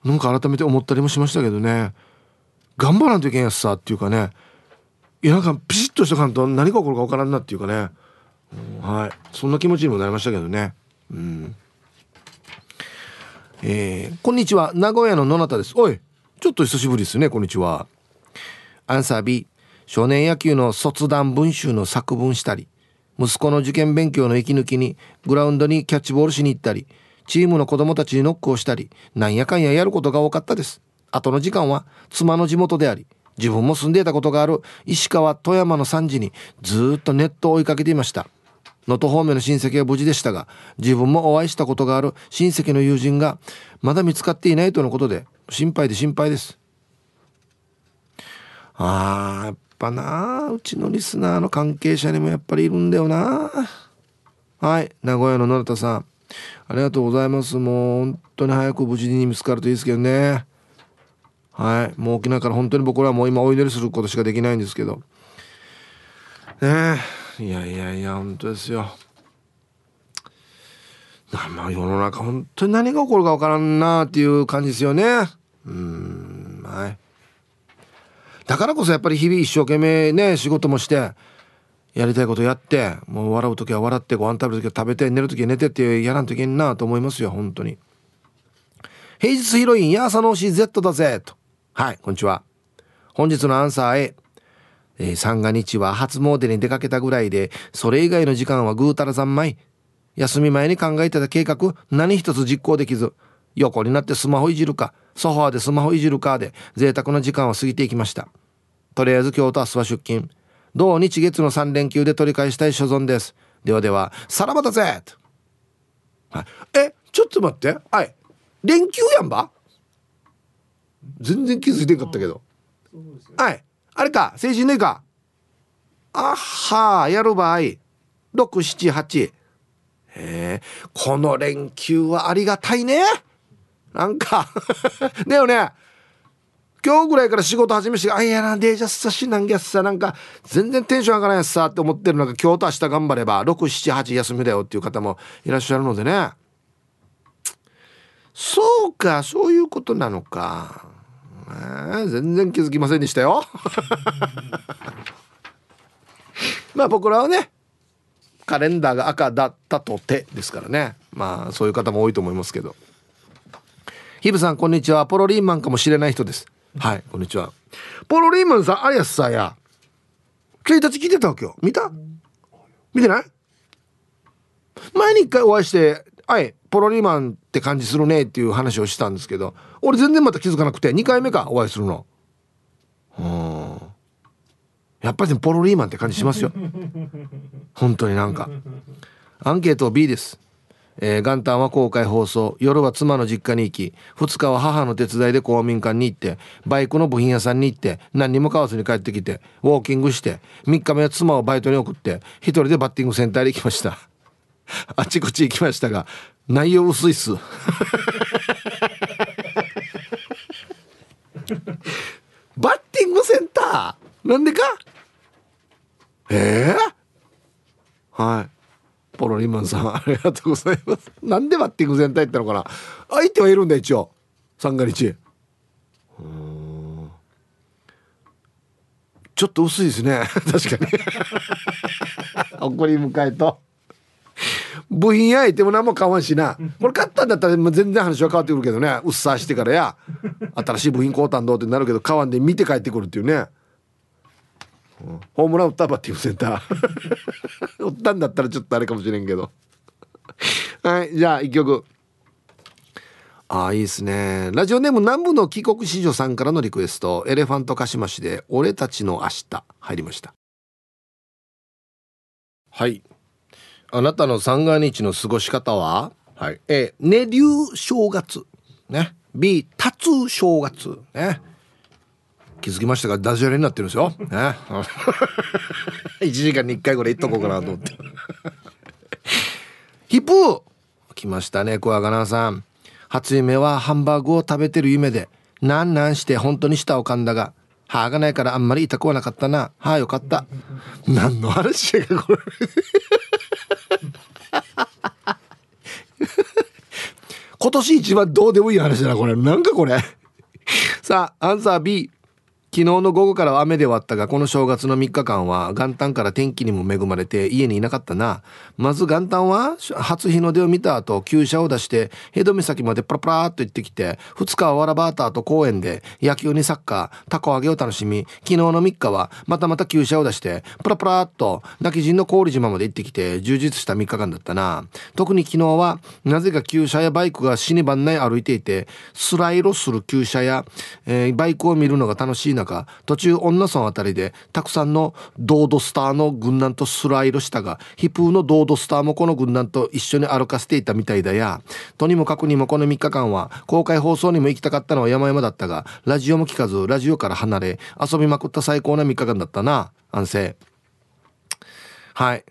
Speaker 1: なんか改めて思ったりもしましたけどね。頑張らんといけんやつさっていうかね。いやなんかピシッとしとかんと何が起こるか分からんなっていうかね。はい。そんな気持ちにもなりましたけどね。うん。えー、こんにちは。名古屋の野中です。おいちょっと久しぶりですね。こんにちは。アンサー B 少年野球の卒団文集の作文したり息子の受験勉強の息抜きにグラウンドにキャッチボールしに行ったりチームの子供たちにノックをしたりなんやかんややることが多かったです。後の時間は妻の地元であり自分も住んでいたことがある石川富山の3時にずっとネットを追いかけていました。能登方面の親戚は無事でしたが自分もお会いしたことがある親戚の友人がまだ見つかっていないとのことで心配で心配です。あーやっぱなうちのリスナーの関係者にもやっぱりいるんだよな。はい名古屋の野田さん。ありがとうございます。もう本当に早く無事に見つかるといいですけどね。はいもう沖縄から本当に僕らはもう今お祈りすることしかできないんですけど。ねえ。いやいやいや本当ですよ。まあ世の中本当に何が起こるか分からんなっていう感じですよね。うんはいだからこそやっぱり日々一生懸命ね仕事もしてやりたいことやってもう笑う時は笑ってご飯食べる時は食べて寝る時は寝てってやらんといけんなと思いますよ本当に。平日ヒロインや朝の推し Z だぜと。はいこんにちは。本日のアンサー A えー、三が日は初詣に出かけたぐらいでそれ以外の時間はぐうたら三昧。休み前に考えてた計画何一つ実行できず横になってスマホいじるかソファーでスマホいじるかで贅沢な時間を過ぎていきました。とりあえず今日と明日は出勤。土日月の3連休で取り返したい所存です。ではではさらばだぜはい、えちょっと待って。はい。連休やんば？全然気づいてんかったけど。はいあれか成人の日か。あはやる場合678へえこの連休はありがたいね。なんか だよね。今日ぐらいから仕事始めしてあいやなデージャスさしなんぎゃさなんか全然テンション上がらないやつさって思ってるのが今日と明日頑張れば678休みだよっていう方もいらっしゃるのでね。そうかそういうことなのか、え、全然気づきませんでしたよ。まあ僕らはねカレンダーが赤だったとてですからね。まあそういう方も多いと思いますけど。ヒブさんこんにちは。ポロリーマンかもしれない人です。はいこんにちは。ポロリーマンさんあやすさや。1日聞いてたわけよ。見た？見てない？前に一回お会いして「はい。ポロリーマンって感じするね」っていう話をしたんですけど俺全然また気づかなくて2回目かお会いするの。うん。やっぱりポロリーマンって感じしますよ。本当になんか。アンケート B です。えー、元旦は公開放送。夜は妻の実家に行き2日は母の手伝いで公民館に行ってバイクの部品屋さんに行って何にも買わずに帰ってきてウォーキングして3日目は妻をバイトに送って一人でバッティングセンターに行きました。あちこち行きましたが内容薄いっす。バッティングセンター？なんでか？ええー、はい。ポロリマンさんありがとうございます。なんでバッティングセンター行ったのかな？相手はいるんだ一応。三が日。うん。ちょっと薄いですね。確かに。怒り迎えと。部品焼いても何も買わんしな。これ買ったんだったら全然話は変わってくるけどね。うっさしてからや。新しい部品買うたんどうってなるけど買わんで見て帰ってくるっていうね。ホームラン打ったバッティングセンター。打ったんだったらちょっとあれかもしれんけど。はいじゃあ一曲。ああいいですね。ラジオネーム南部の帰国子女さんからのリクエスト。エレファントカシマシで俺たちの明日。入りました。はいあなたの三が日の過ごし方は？はい A 寝流正月ね B タツ正月ね気づきましたがダジャレになってるんですよ。ね、1時間に1回ぐらい行っとこうかなと思って。ヒップ来ましたね、小赤菜さん。初夢はハンバーグを食べてる夢で、なんなんして本当に舌を噛んだが、歯がないからあんまり痛くはなかったな。はあ、よかった。何の話やか、これ。今年一番どうでもいい話だな、これ。なんかこれ。さあ、アンサー B。昨日の午後からは雨で終わったが、この正月の3日間は元旦から天気にも恵まれて家にいなかったな。まず元旦は初日の出を見た後、旧車を出して、ヘド岬までプラプラーっと行ってきて、2日はわらばーターと公園で野球にサッカー、タコ揚げを楽しみ、昨日の3日はまたまた旧車を出して、プラプラーっと泣き人の郡島まで行ってきて、充実した3日間だったな。特に昨日は、なぜか旧車やバイクが死にばんない歩いていて、スライドする旧車や、えー、バイクを見るのが楽しいな中途中女村あたりでたくさんのドードスターの軍団とスライドしたがヒプーのドードスターもこの軍団と一緒に歩かせていたみたいだや。とにもかくにもこの3日間は公開放送にも行きたかったのは山々だったがラジオも聞かずラジオから離れ遊びまくった最高な3日間だったな。安静。はい。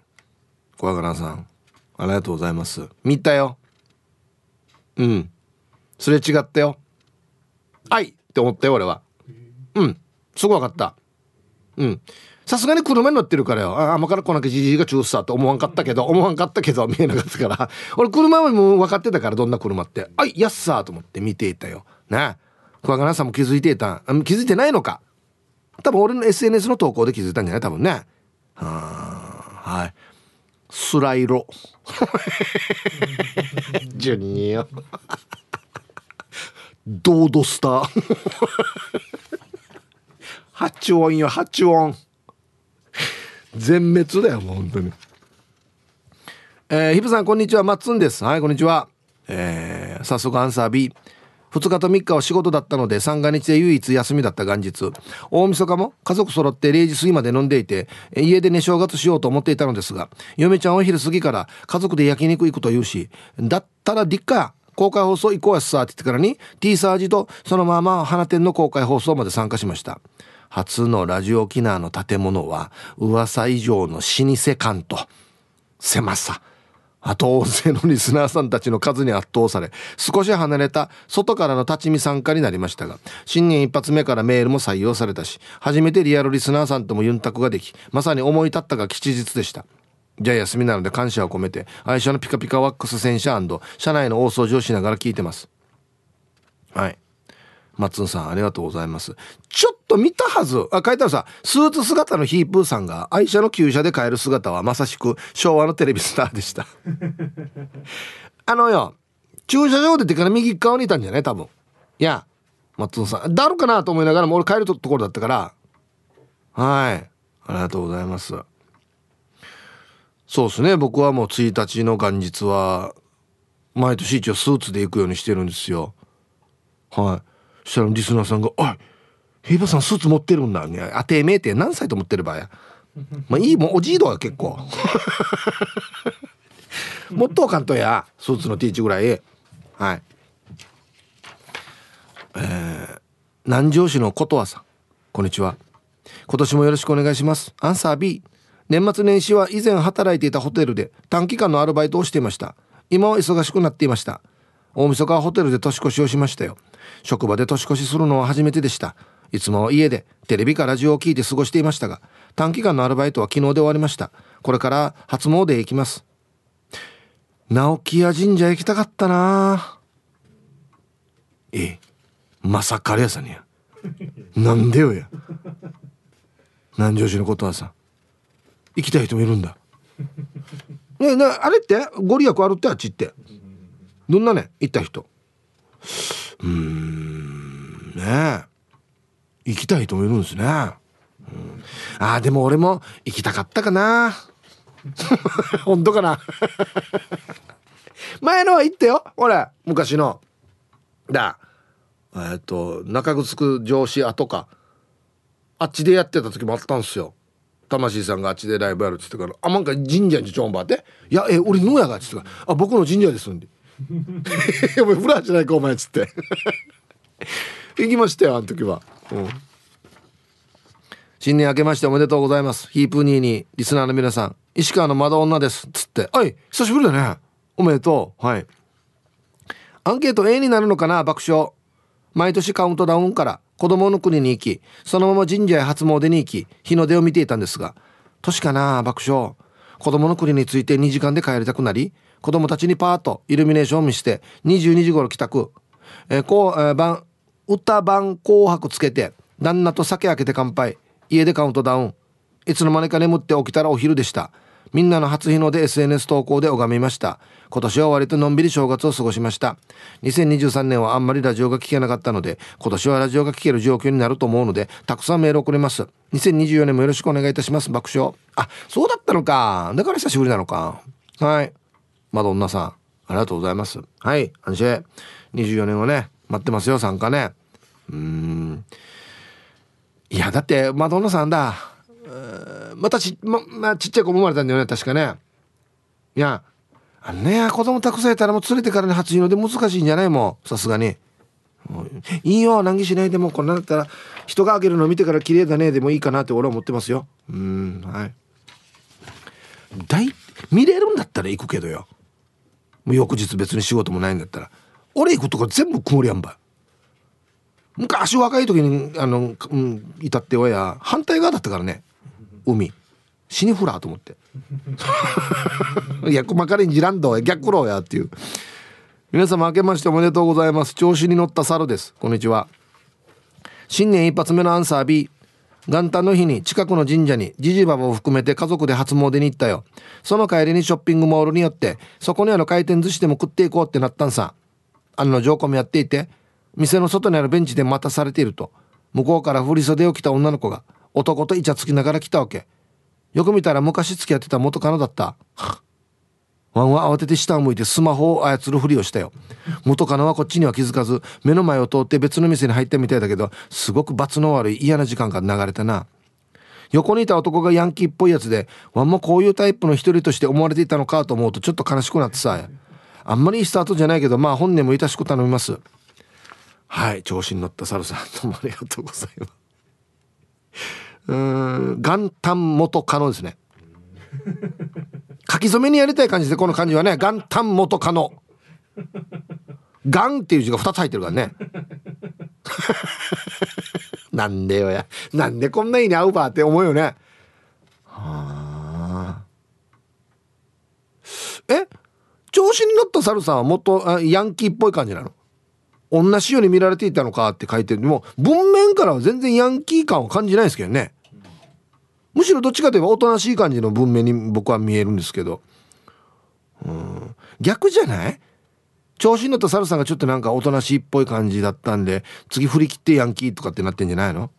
Speaker 1: 小若菜さん。ありがとうございます。見たよ。うん。すれ違ったよ。はい。って思ったよ俺は。うん。すぐ分かった。うん。さすがに車に乗ってるからよ。ああまから来なきゃじじいが中さと思わんかったけど思わんかったけど見えなかったから。俺車はもう分かってたからどんな車って。あいやっさーと思って見ていたよ。ね桑名さんも気づいていた気づいてないのか。多分俺の SNS の投稿で気づいたんじゃない？多分ね。ははい。スライロ。ジュニア。ドードスター。八音よ八音。全滅だよもう本当に。えー、ヒブさんこんにちは。マッツンです。はいこんにちは。えー、早速アンサー B 2日と3日は仕事だったので三が日で唯一休みだった元日。大晦日も家族揃って0時過ぎまで飲んでいて家でね正月しようと思っていたのですが嫁ちゃんは昼過ぎから家族で焼肉行くと言うしだったらディッカ公開放送行こうやっさって言ってからに T サージとそのまま花店の公開放送まで参加しました。初のラジオ沖縄の建物は噂以上の老舗感と狭さあと大勢のリスナーさんたちの数に圧倒され少し離れた外からの立ち見参加になりましたが新年一発目からメールも採用されたし初めてリアルリスナーさんともユンタクができまさに思い立ったが吉日でした。じゃあ休みなので感謝を込めて愛車のピカピカワックス洗車車内の大掃除をしながら聞いてます。はい。松野さんありがとうございます。ちょっと見たはず。あ書いてあるさスーツ姿のヒープーさんが愛車の旧車で帰る姿はまさしく昭和のテレビスターでした。あのよ駐車場出てから右側にいたんじゃない？多分。いや松野さんだろかなと思いながらも俺帰るところだったから。はい。ありがとうございます。そうですね。僕はもう1日の元日は毎年一応スーツで行くようにしてるんですよ。はい。そしたらリスナーさんが「おい平場さんスーツ持ってるんだ」ね「あてめえって何歳と思ってる場合や」まあいいもうおじいどは結構。もっとおかんとやスーツの T チぐらい。はい。えー、南城市の琴和さん。こんにちは。今年もよろしくお願いします。アンサー B 年末年始は以前働いていたホテルで短期間のアルバイトをしていました。今は忙しくなっていました。大晦日はホテルで年越しをしましたよ。職場で年越しするのは初めてでした。いつもは家でテレビかラジオを聞いて過ごしていましたが短期間のアルバイトは昨日で終わりました。これから初詣へ行きます。直木屋神社行きたかったな。ええ。まさかあれやさんや。なんでよや。南城市のことはさ行きたい人もいるんだ。ねなあれって？ご利益あるってあっちって。どんなね行った人。うん。ね行きたい人もいるんですね、うん、ああでも俺も行きたかったかな。本当かな。前のは行ったよ。俺昔の。だ。えっと中城上司跡か。あっちでやってた時もあったんですよ。魂さんがあっちでライブやるって言ってから「あなんか神社にちょんばって「いやえ俺野屋が」っつってから「あ僕の神社ですんで」お前フラーじゃないかお前っつって。行きましたよあの時は、うん、新年明けましておめでとうございます。ヒープニーにリスナーの皆さん。石川のまだ女ですっつって。はい久しぶりだね。おめでとう。はい。アンケート A になるのかな爆笑。毎年カウントダウンから子供の国に行きそのまま神社へ初詣に行き日の出を見ていたんですが。年かな爆笑。子供の国について2時間で帰りたくなり子供たちにパーッとイルミネーションを見せて22時頃帰宅、えー、こう、えー、番歌番紅白つけて旦那と酒開けて乾杯。家でカウントダウン。いつの間にか眠って起きたらお昼でした。みんなの初日の出 SNS 投稿で拝みました。今年は割とのんびり正月を過ごしました。2023年はあんまりラジオが聞けなかったので今年はラジオが聞ける状況になると思うのでたくさんメールをくれます。2024年もよろしくお願いいたします。爆笑。あそうだったのか。だから久しぶりなのか。はい。マドンナさんありがとうございます。はい安心24年はね待ってますよ参加ね。うん。いやだってマドンナさんだ。またち,、ままあ、ちっちゃい子も生まれたんだよね確かね。いやあのね子供たくさんいたらもう連れてからね初日の出難しいんじゃないもうさすがに。いいよ難儀しないでもこんなだったら人が開けるの見てから綺麗だねでもいいかなって俺は思ってますよ。うんはい。大見れるんだったら行くけどよ。もう翌日別に仕事もないんだったら俺行くとこ全部曇りやんば昔若い時にあの、うん、いたって親反対側だったからね。海。死にフラーと思って。いや細かりにじらんど逆ろうやっていう。皆様明けましておめでとうございます。調子に乗った猿です。こんにちは。新年一発目のアンサー B 元旦の日に近くの神社にじじばばを含めて家族で初詣に行ったよ。その帰りにショッピングモールに寄ってそこにある回転寿司でも食っていこうってなったんさ。あの上皇もやっていて店の外にあるベンチで待たされていると向こうから振り袖を着た女の子が男とイチャつきながら来たわけ。よく見たら昔付き合ってた元カノだった。ワンは慌てて下を向いてスマホを操るふりをしたよ。元カノはこっちには気づかず目の前を通って別の店に入ったみたいだけどすごく罰の悪い嫌な時間が流れたな。横にいた男がヤンキーっぽいやつでワンもこういうタイプの一人として思われていたのかと思うとちょっと悲しくなってさ。あんまりいいスタートじゃないけどまあ本年もいたしく頼みます。はい調子に乗ったサルさんどうもありがとうございます。うん元旦元カノですね。書き初めにやりたい感じでこの漢字はね元旦元カノ。元っていう字が2つ入ってるからね。なんでよや。なんでこんなに合うばって思うよね。はあ。え？調子に乗ったサルさんはもっとヤンキーっぽい感じなの？同じように見られていたのかって書いてる。でも文面からは全然ヤンキー感を感じないですけどね。むしろどっちかといえばおとなしい感じの文面に僕は見えるんですけど。うん。逆じゃない？調子に乗ったサルさんがちょっとなんかおとなしいっぽい感じだったんで次振り切ってヤンキーとかってなってんじゃないの？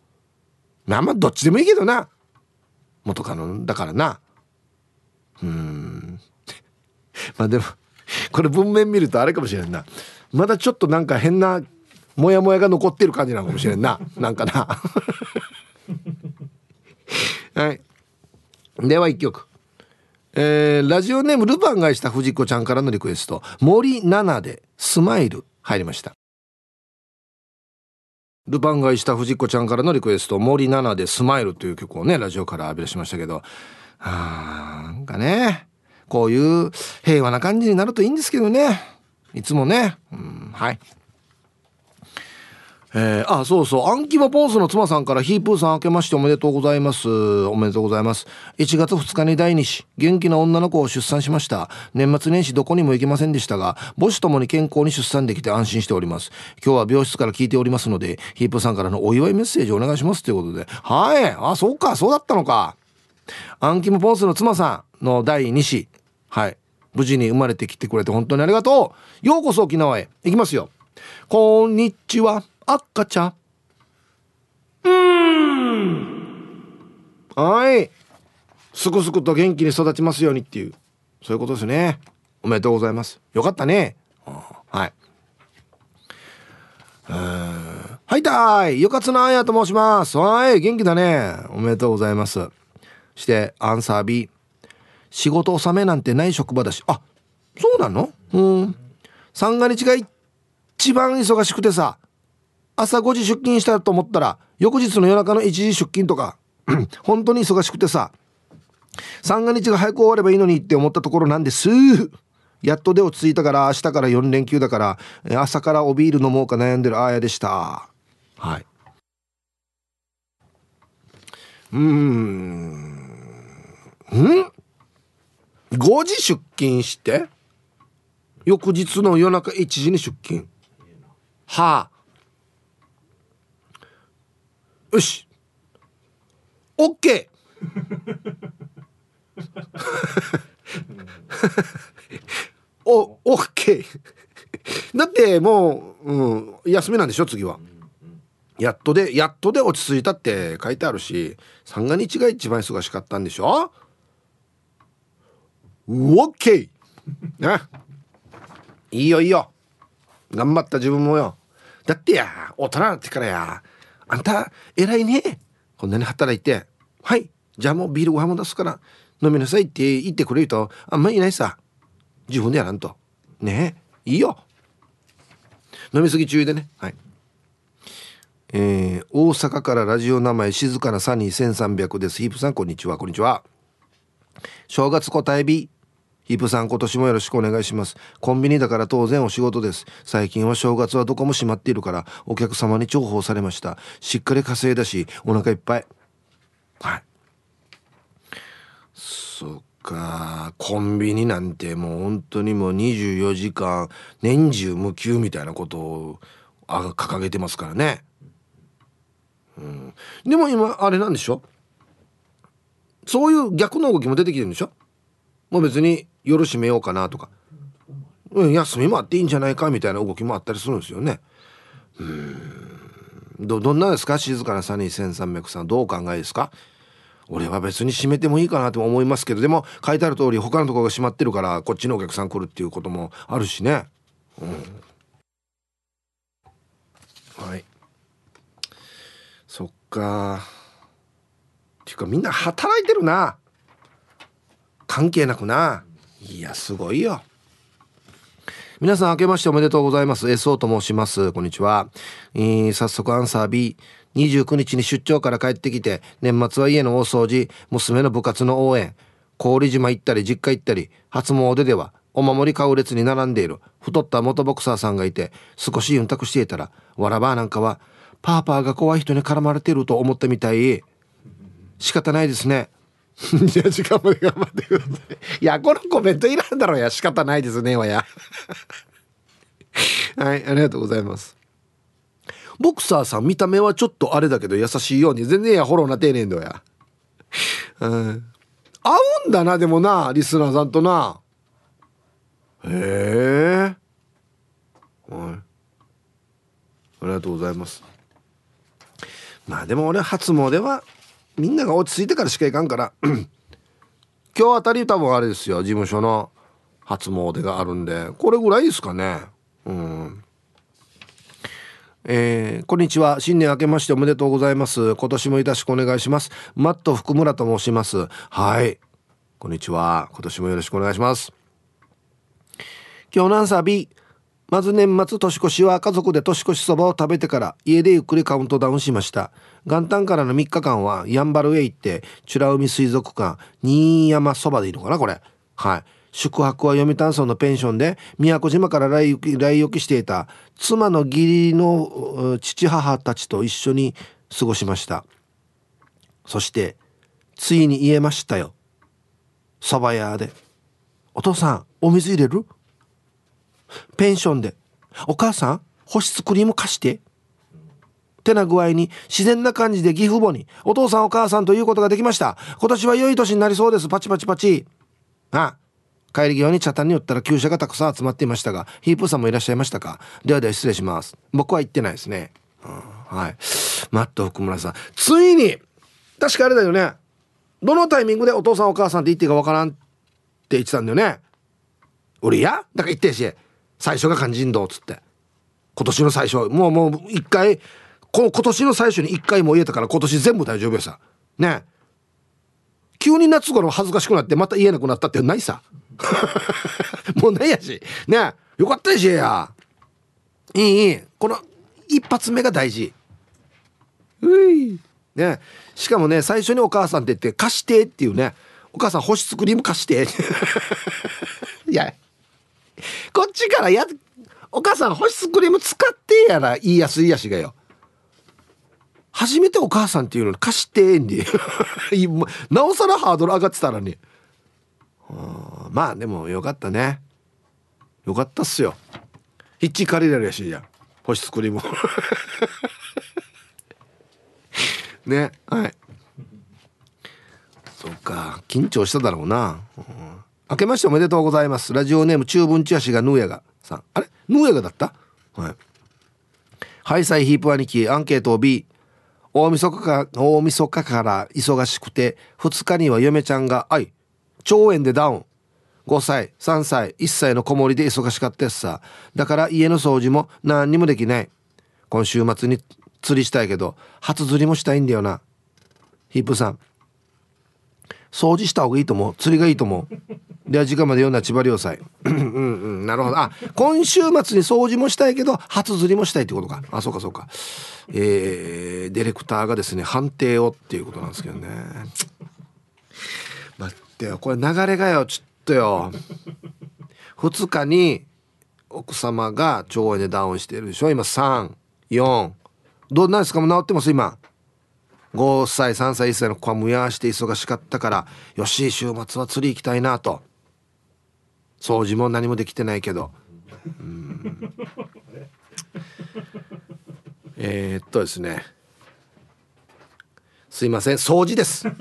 Speaker 1: まあまあどっちでもいいけどな。元カノだからな。うん。まあでもこれ文面見るとあれかもしれんな。まだちょっとなんか変なモヤモヤが残ってる感じなのかもしれんな。なんかな。はい。では一曲。えー、ラジオネームルパンがした藤子ちゃんからのリクエスト。森七でスマイル入りました。ルパンがした藤子ちゃんからのリクエスト。森七でスマイルという曲をねラジオから浴び出しましたけど。あなんかね。こういう平和な感じになるといいんですけどね。いつもね。うんはい。えー、あ、そうそう。アンキモポンスの妻さんからヒープーさん明けましておめでとうございます。おめでとうございます。1月2日に第2子、元気な女の子を出産しました。年末年始どこにも行けませんでしたが、母子ともに健康に出産できて安心しております。今日は病室から聞いておりますので、ヒープーさんからのお祝いメッセージお願いしますということで。はい。あ、そうか。そうだったのか。アンキモポンスの妻さんの第2子。はい。無事に生まれてきてくれて本当にありがとう。ようこそ沖縄へ。行きますよ。こんにちは。赤ちゃん？うん。はい。すくすくと元気に育ちますようにっていう。そういうことですね。おめでとうございます。よかったね。はい。はいたい。よかつなあやと申します。はい。元気だね。おめでとうございます。してアンサー B 仕事納めなんてない職場だし。あそうなの？うん。三が日が一番忙しくてさ。朝5時出勤したと思ったら翌日の夜中の1時出勤とか 本当に忙しくてさ三が日が早く終わればいいのにって思ったところなんです。やっとで落ち着いたから明日から4連休だから朝からおビール飲もうか悩んでるあやでした。はい。うん。ん？5時出勤して翌日の夜中1時に出勤。はあ。よし。OK おオッケー。だってもう、うん、休みなんでしょ次は。やっとでやっとで落ち着いたって書いてあるし三が日が一番忙しかったんでしょ。オッケー。ね。いいよいいよ。頑張った自分もよ。だってや大人になってからやあんた偉いね。こんなに働いて。はい。じゃあもうビールご飯も出すから。飲みなさいって言ってくれるとあんまりいないさ。自分でやらんと。ね。えいいよ。飲みすぎ注意でね。はい。えー、大阪からラジオ名前静かなサニー1300です。ヒープさんこんにちは。こんにちは。正月答え日。ヒープさん今年もよろしくお願いします。コンビニだから当然お仕事です。最近は正月はどこも閉まっているからお客様に重宝されました。しっかり稼いだしお腹いっぱい。はい。そっか。コンビニなんてもう本当にもう24時間年中無休みたいなことを掲げてますからね、うん、でも今あれなんでしょ？そういう逆の動きも出てきてるんでしょ？もう別に夜閉めようかなとか、うん、休みもあっていいんじゃないかみたいな動きもあったりするんですよね。うん。どどんなですか？静かなサニー1300さんどうお考えですか？俺は別に閉めてもいいかなと思いますけど。でも書いてある通り他のところが閉まってるからこっちのお客さん来るっていうこともあるしね。うん。はい。そっか。っていうかみんな働いてるな。関係なくな。いやすごいよ。皆さん明けましておめでとうございます。SO と申します。こんにちは、えー、早速アンサー B 29日に出張から帰ってきて年末は家の大掃除娘の部活の応援郡島行ったり実家行ったり初詣ではお守り買う列に並んでいる太った元ボクサーさんがいて少しユンタクしていたらわらばなんかはパーパーが怖い人に絡まれてると思ったみたい。仕方ないですね。じゃあ時間まで頑張ってくださいいやこのコメントいらんだろうや仕方ないですねわや はいありがとうございますボクサーさん見た目はちょっとあれだけど優しいように全然やフォローな丁寧んだや。うん。合うんだな、でもな、リスナーさんとな。へえ。はい。ありがとうございます。まあでも俺初詣はみんなが落ち着いてからしか行かんから。今日あたり多分あれですよ事務所の初詣があるんで。これぐらいですかね。うん。えー、こんにちは。新年明けましておめでとうございます。今年もよろしくお願いします。マット福村と申します。はい。こんにちは。今年もよろしくお願いします。今日のアンサー B まず年末年越しは家族で年越しそばを食べてから家でゆっくりカウントダウンしました。元旦からの3日間はやんばるへ行って美ら海水族館新山そばでいいのかなこれ。はい。宿泊は読谷村のペンションで宮古島から来来行きしていた妻の義理の父母たちと一緒に過ごしました。そしてついに言えましたよ。蕎麦屋で「お父さんお水入れる?」ペンションで「お母さん保湿クリーム貸して」てな具合に自然な感じで義父母にお父さんお母さんということができました。今年は良い年になりそうです。パチパチパチ。あ帰り際に茶炭に寄ったら旧車がたくさん集まっていましたがヒープさんもいらっしゃいましたか？ではでは失礼します。僕は行ってないですね、うん、はい。マット福村さん。ついに確かあれだよね。どのタイミングでお父さんお母さんって言っていいかわからんって言ってたんだよね。俺や？だから言ってし最初が肝心道っつって。今年の最初もうもう一回この今年の最初に一回も言えたから今年全部大丈夫やさ。ね。急に夏頃恥ずかしくなってまた言えなくなったってないさ。もうないやし。ね。よかったでしや。いいいい。この一発目が大事。うい。ね。しかもね最初にお母さんって言って貸してっていうね。お母さん保湿クリーム貸して。いや。こっちからやお母さん保湿クリーム使ってやら言いやすいやしがよ初めてお母さんっていうの貸してんで なおさらハードル上がってたらね。まあでもよかったね。よかったっすよ。ヒッチ借りれるやしや保湿クリームねはい。そっか。緊張しただろうな、うん、明けましておめでとうございます。ラジオネーム中文チアシがヌーヤガさん。あれ？ヌーヤガだった？はい。ハイサイヒープ兄貴アンケート B 大晦日か大晦日から忙しくて二日には嫁ちゃんが「あい腸炎でダウン」5歳3歳1歳の子守で忙しかったやつさ。だから家の掃除も何にもできない。今週末に釣りしたいけど初釣りもしたいんだよな。ヒップさん。掃除した方がいいと思う。釣りがいいと思う。では時間まで読んだ千葉良祭うんうんなるほど。あ今週末に掃除もしたいけど初釣りもしたいってことか。あそうかそうか。えー、ディレクターがですね判定をっていうことなんですけどね。待ってよ。これ流れがよちょっとよ。2日に奥様が腸炎でダウンしてるでしょ？今34どうなんですか？もう治ってます？今5歳3歳1歳の子はむやして忙しかったからよし週末は釣り行きたいなと。掃除も何もできてないけど。うん。え、っとですね。すいません掃除です。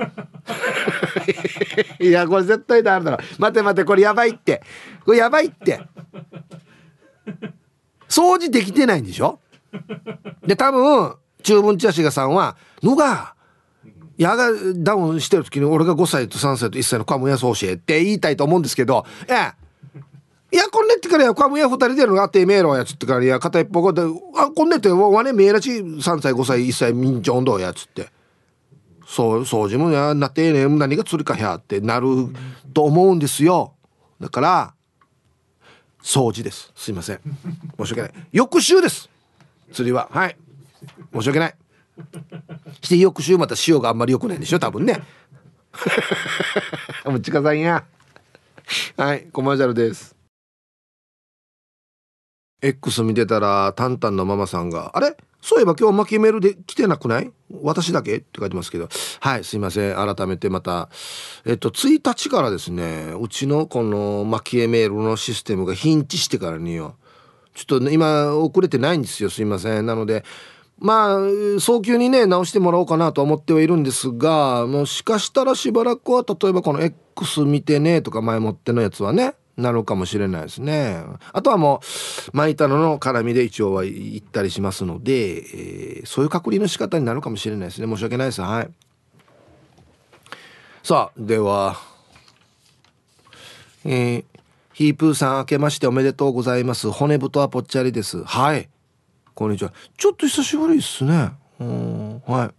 Speaker 1: いやこれ絶対ダメだろ。待て待てこれやばいって。これやばいって。掃除できてないんでしょ？で多分中文茶師がさんは「のが矢がダウンしてる時に俺が5歳と3歳と1歳のカムヤそうしって言いたいと思うんですけどええ。いやこんねってからやカムヤ2人でるのがあってめえろやつってからいや片一方で「あこんねってわねめえらち3歳5歳1歳みんちょんどうや」つって。そう掃除もやなってえね何が釣りかやってなると思うんですよ。だから掃除です。すいません。申し訳ない。翌週です。釣りは。はい。申し訳ない。して翌週また塩があんまり良くないんでしょ？多分ね。もうちかさんや。はいコマーシャルです。X 見てたらタンタンのママさんが「あれ？そういえば今日巻きメールで来てなくない？私だけ?」って書いてますけど。はいすいません。改めてまたえっと1日からですねうちのこの巻きメールのシステムがヒンチしてからによ。ちょっとね今遅れてないんですよ。すいません。なのでまあ早急にね直してもらおうかなと思ってはいるんですがもしかしたらしばらくは例えばこの X 見てねとか前もってのやつはねなるかもしれないですね。あとはもう巻いたのの絡みで一応は行ったりしますので、えー、そういう隔離の仕方になるかもしれないですね。申し訳ないです。はい。さあではえー、ヒープーさん明けましておめでとうございます。骨太はぽっちゃりです。はい。こんにちは。ちょっと久しぶりですね。うん、はい。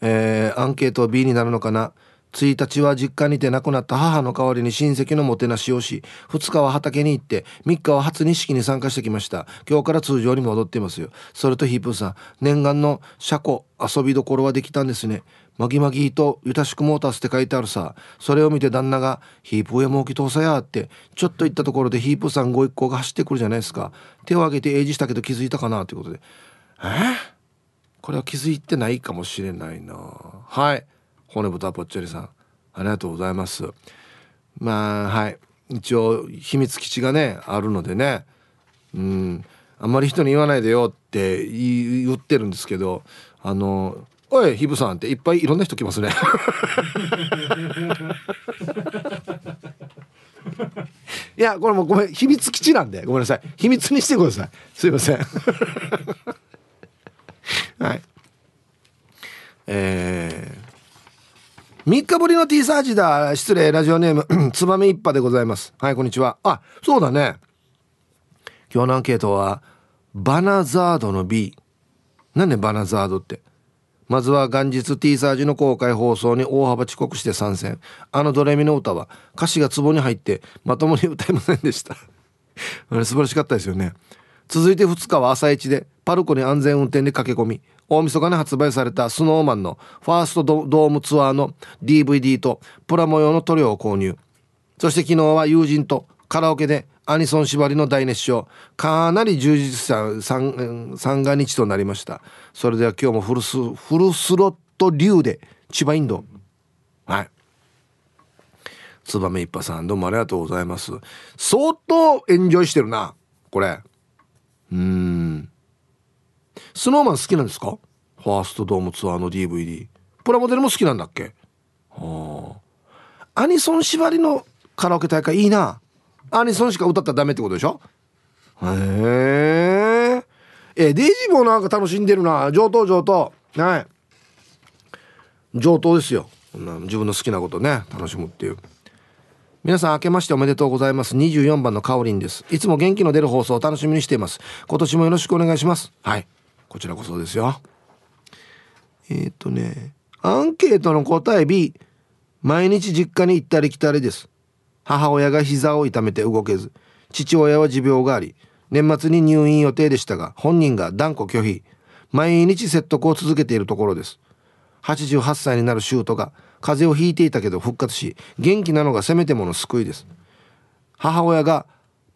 Speaker 1: えー、アンケート B になるのかな？1日は実家にて亡くなった母の代わりに親戚のもてなしをし、2日は畑に行って、3日は初錦に参加してきました。今日から通常に戻っていますよ。それとヒープーさん、念願の車庫、遊びどころはできたんですね。マギマギとゆたしくモータースって書いてあるさ。それを見て旦那が、ヒープ上もうき通さやって、ちょっと行ったところでヒープさんご一行が走ってくるじゃないですか。手を挙げて英字したけど気づいたかなということで。え？ー、これは気づいてないかもしれないな。はい。骨太ぽっちゃりさん。ありがとうございます。まあ、はい。一応、秘密基地がね、あるのでね。うん。あんまり人に言わないでよって言ってるんですけど、あの、おいヒブさんっていっぱいいろんな人来ますね。いやこれもうごめん秘密基地なんでごめんなさい。秘密にしてください。すいません。はい。えー、3日ぶりの T サージだ。失礼ラジオネームつばめ一派でございます。はいこんにちは。あそうだね。今日のアンケートはバナザードの B 何でバナザードって？まずは元日 T サージの公開放送に大幅遅刻して参戦。あのドレミの歌は歌詞が壺に入ってまともに歌えませんでした。あれ素晴らしかったですよね。続いて2日は朝一でパルコに安全運転で駆け込み大晦日に発売されたスノーマンのファーストドームツアーの DVD とプラ模様の塗料を購入。そして昨日は友人とカラオケでアニソン縛りの大熱唱。かなり充実した三が日となりました。それでは今日もフルスフルスロット流で千葉インド。はい。ツバメ一派さんどうもありがとうございます。相当エンジョイしてるなこれ。うん。スノーマン好きなんですか？ファーストドームツアーの DVD プラモデルも好きなんだっけ？はあアニソン縛りのカラオケ大会いいな。アニソンしか歌ったらダメってことでしょ？へええデイジーもなんか楽しんでるな。上等上等。はい。上等ですよ。自分の好きなことね楽しむっていう。皆さん明けましておめでとうございます。24番のかおりんです。いつも元気の出る放送を楽しみにしています。今年もよろしくお願いします。はい。こちらこそですよ。えっ、ー、とねアンケートの答え B 毎日実家に行ったり来たりです。母親が膝を痛めて動けず父親は持病があり年末に入院予定でしたが本人が断固拒否。毎日説得を続けているところです。88歳になる舅が風邪をひいていたけど復活し元気なのがせめてもの救いです。母親が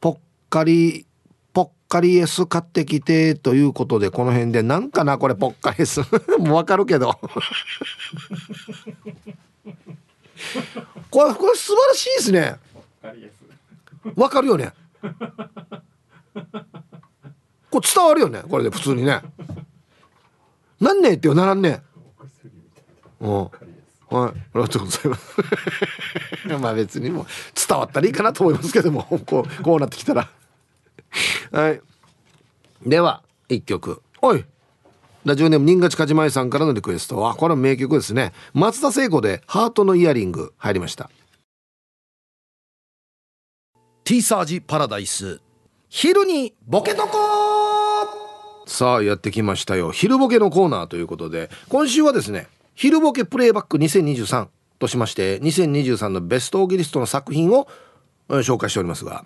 Speaker 1: ぽっかりぽっかりエス買ってきてということでこの辺でなんかなこれぽっかりエス。もうわかるけど。これこれ素晴らしいですね。わかるよね これ伝わるよねこれで普通にね何年ってよならんねうんはい、ありがとうございます。まあ別にも伝わったらいいかなと思いますけども、こう、こうなってきたら。はい。では、一曲。おい。ラジオネーム、新勝かじまいさんからのリクエストは、これは名曲ですね。松田聖子で、ハートのイヤリング、入りました。T サージパラダイス。昼にボケとこさあ、やってきましたよ。昼ボケのコーナーということで、今週はですね、昼ボケプレイバック2023としまして2023のベストオーギリストの作品を紹介しておりますが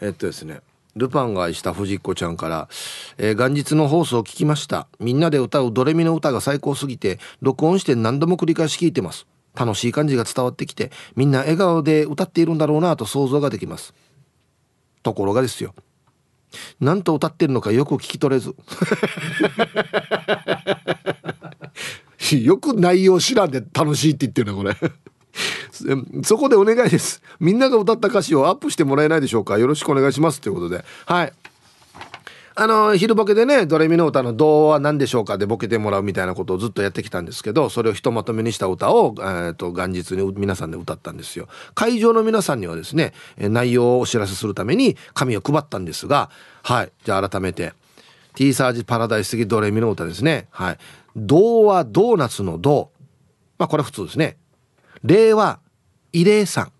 Speaker 1: えっとですねルパンが愛した藤子ちゃんから「えー、元日の放送を聞きました。みんなで歌うドレミの歌が最高すぎて録音して何度も繰り返し聞いてます。楽しい感じが伝わってきてみんな笑顔で歌っているんだろうなと想像ができます。ところがですよ何と歌ってるのかよく聞き取れず。よく内容知らんで楽しいって言ってるなこれ。そこでお願いです。みんなが歌った歌詞をアップしてもらえないでしょうか。よろしくお願いしますということで。はい。あの昼ボケでねドレミの歌の「童は何でしょうか?」でボケてもらうみたいなことをずっとやってきたんですけどそれをひとまとめにした歌を、えーと、元日に皆さんで歌ったんですよ会場の皆さんにはですね内容をお知らせするために紙を配ったんですがはいじゃあ改めて T サージパラダイス的ドレミの歌ですねはい銅はドーナツの銅。まあこれ普通ですね。霊は慰霊さん。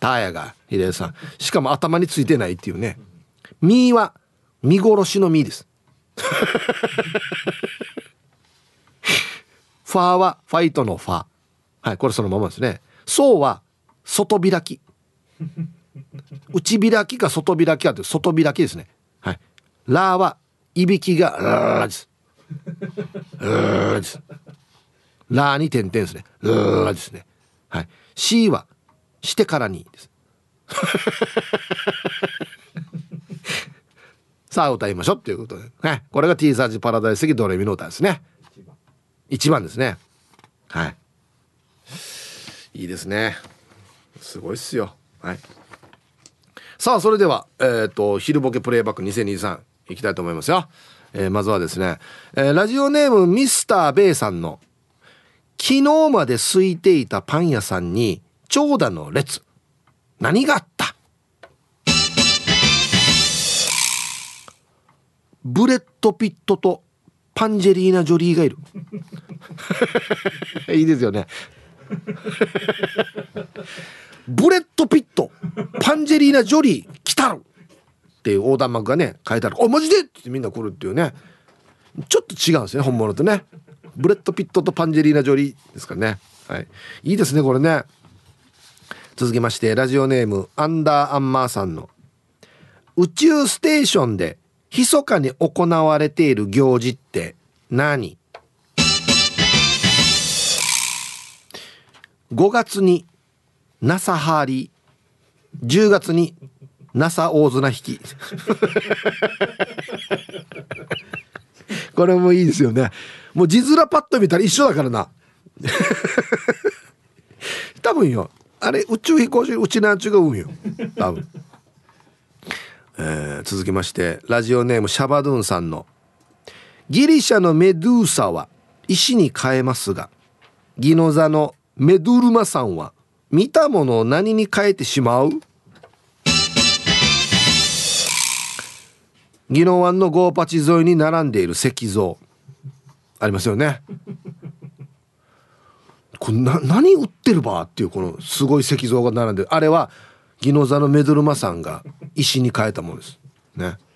Speaker 1: ターヤが慰霊さん。しかも頭についてないっていうね。ミーは見殺しのミーです。ファーはファイトのファー。はい、これそのままですね。そうは外開き。内開きか外開きかって外開きですね。はい。ラーはいびきがラーです。ラーに点々ですね。ーですね。はい。C はしてからにです。さあ歌いましょうっていうことでね。これが T サージパラダイス的ドレミの歌ですね。1番ですね。はい。いいですね。すごいっすよ。はい。さあ、それでは、えっ、ー、と、昼ボケプレイバック2023いきたいと思いますよ。えー、まずはですね、えー、ラジオネームミスターベイさんの昨日まで空いていたパン屋さんに長蛇の列何がブレッド・ピットとパンジェリーナ・ジョリーがいる。いいですよね。ブレッド・ピットパンジェリーナ・ジョリー来たるっていう横断幕がね書いてある「あマジで!」ってみんな来るっていうね。ちょっと違うんですね本物とね。ブレッド・ピットとパンジェリーナ・ジョリーですからね。はい。いいですねこれね。続きましてラジオネームアンダーアンマーさんの。宇宙ステーションで密かに行われている行事って何？5月に NASA ハーリー10月に NASA 大綱引き。これもいいですよね。もう字面パッと見たら一緒だからな。多分よ。あれ宇宙飛行士うちなんちゅうが運よ。多分、えー、続きましてラジオネームシャバドゥンさんのギリシャのメドゥーサは石に変えますがギノザのメドゥルマさんは見たものを何に変えてしまう？宜野湾のゴーパチ沿いに並んでいる石像。ありますよね。これな何売ってるばっていうこのすごい石像が並んでる。あれは宜野座のメドルマさんが石に変えたものです。ね。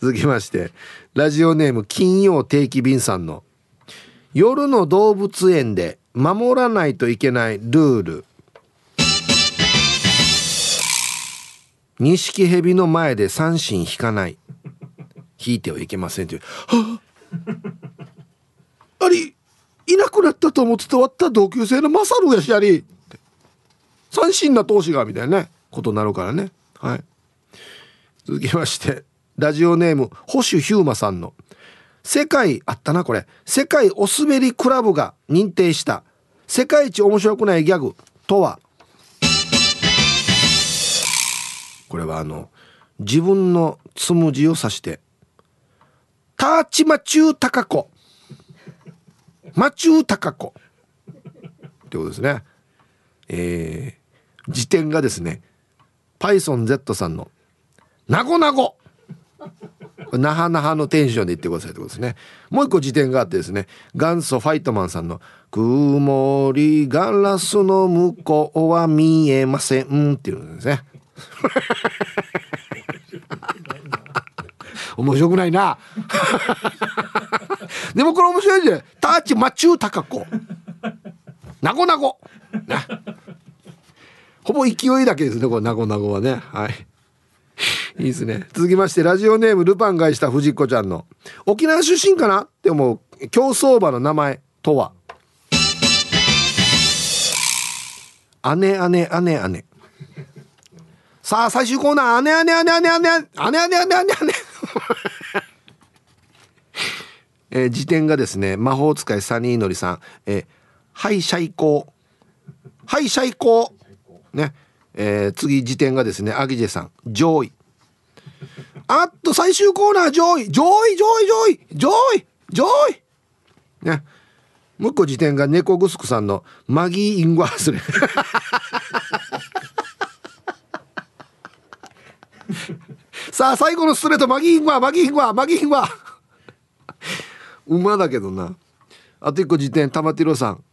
Speaker 1: 続きましてラジオネーム金曜定期便さんの夜の動物園で守らないといけないルール。錦蛇の前で三振引かない。引いてはいけませんという。は あありいなくなったと思って終わった同級生のマサルやしやり。三振な投資がみたいなねことになるからね。はい。続きましてラジオネーム保守ヒューマさんの。世界あったなこれ。世界おすべりクラブが認定した。世界一面白くないギャグとは？これはあの自分のつむじを指して「ターチマチュータカコ」「マチュータカコ」ってことですね。えー、辞典がですね PythonZ さんの「なごなご」那覇那覇のテンションで言ってくださいってことですね。もう一個辞典があってですね元祖ファイトマンさんの「曇りガラスの向こうは見えません」っていうんですね。面白くないな。でもこれ面白いじゃんターチマチュータカコ。なごなご。な。ほぼ勢いだけですねこれなごなごはね。はい。いいですね。続きましてラジオネームルパンがした藤子ちゃんの沖縄出身かな？って思う競走馬の名前とは？姉姉姉姉。さあ最終コーナー。姉姉姉姉姉姉姉姉姉姉。姉 えー、辞典がですね魔法使いサニーのりさん。えー、はいシャイコー。はいシャイコー。ね。えー、次辞典がですねアギジェさん上位。あっと最終コーナー上位。上位上位上位。上位上位。ね。もう一個辞典が猫グスクさんのマギー・イングワースね さあ最後のストレートマギー・イングワーマギー・イングワーマギー・イングワー馬だけどな。あと一個辞典玉ティロさん。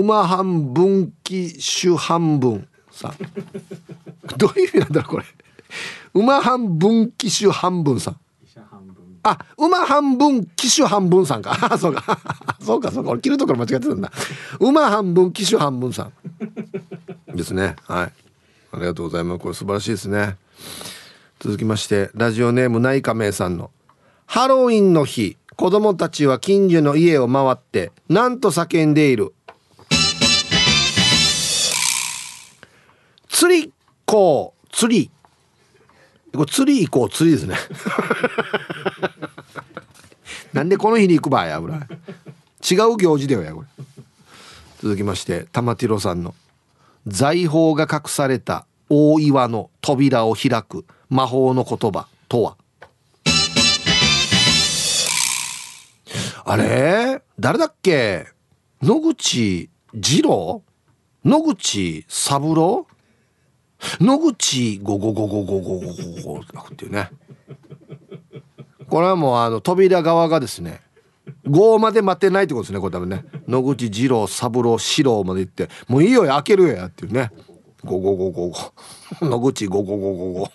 Speaker 1: 馬半分岐種半分さ どういう意味なんだろうこれ。馬半分騎手半分さん。あ馬半分騎手半分さんか。あそうか。そうかそうか。俺切るところ間違ってたんだ。馬半分騎手半分さん。ですね。はい。ありがとうございます。これ素晴らしいですね。続きましてラジオネーム内亀さんの。ハロウィンの日子供たちは近所の家を回ってなんと叫んでいる釣り子釣り。これ釣り行こう釣りですね。なんでこの日に行くばやぐらい違う行事だよやこれ。続きまして玉ティロさんの。財宝が隠された大岩の扉を開く魔法の言葉とは？あれ？誰だっけ？野口二郎？野口三郎？野口5555555っていうね。これはもうあの扉側がですね5まで待ってないってことですねこれ多分ね。野口二郎三郎四郎まで行ってもういいよ開けるやっていうね。55555野口55555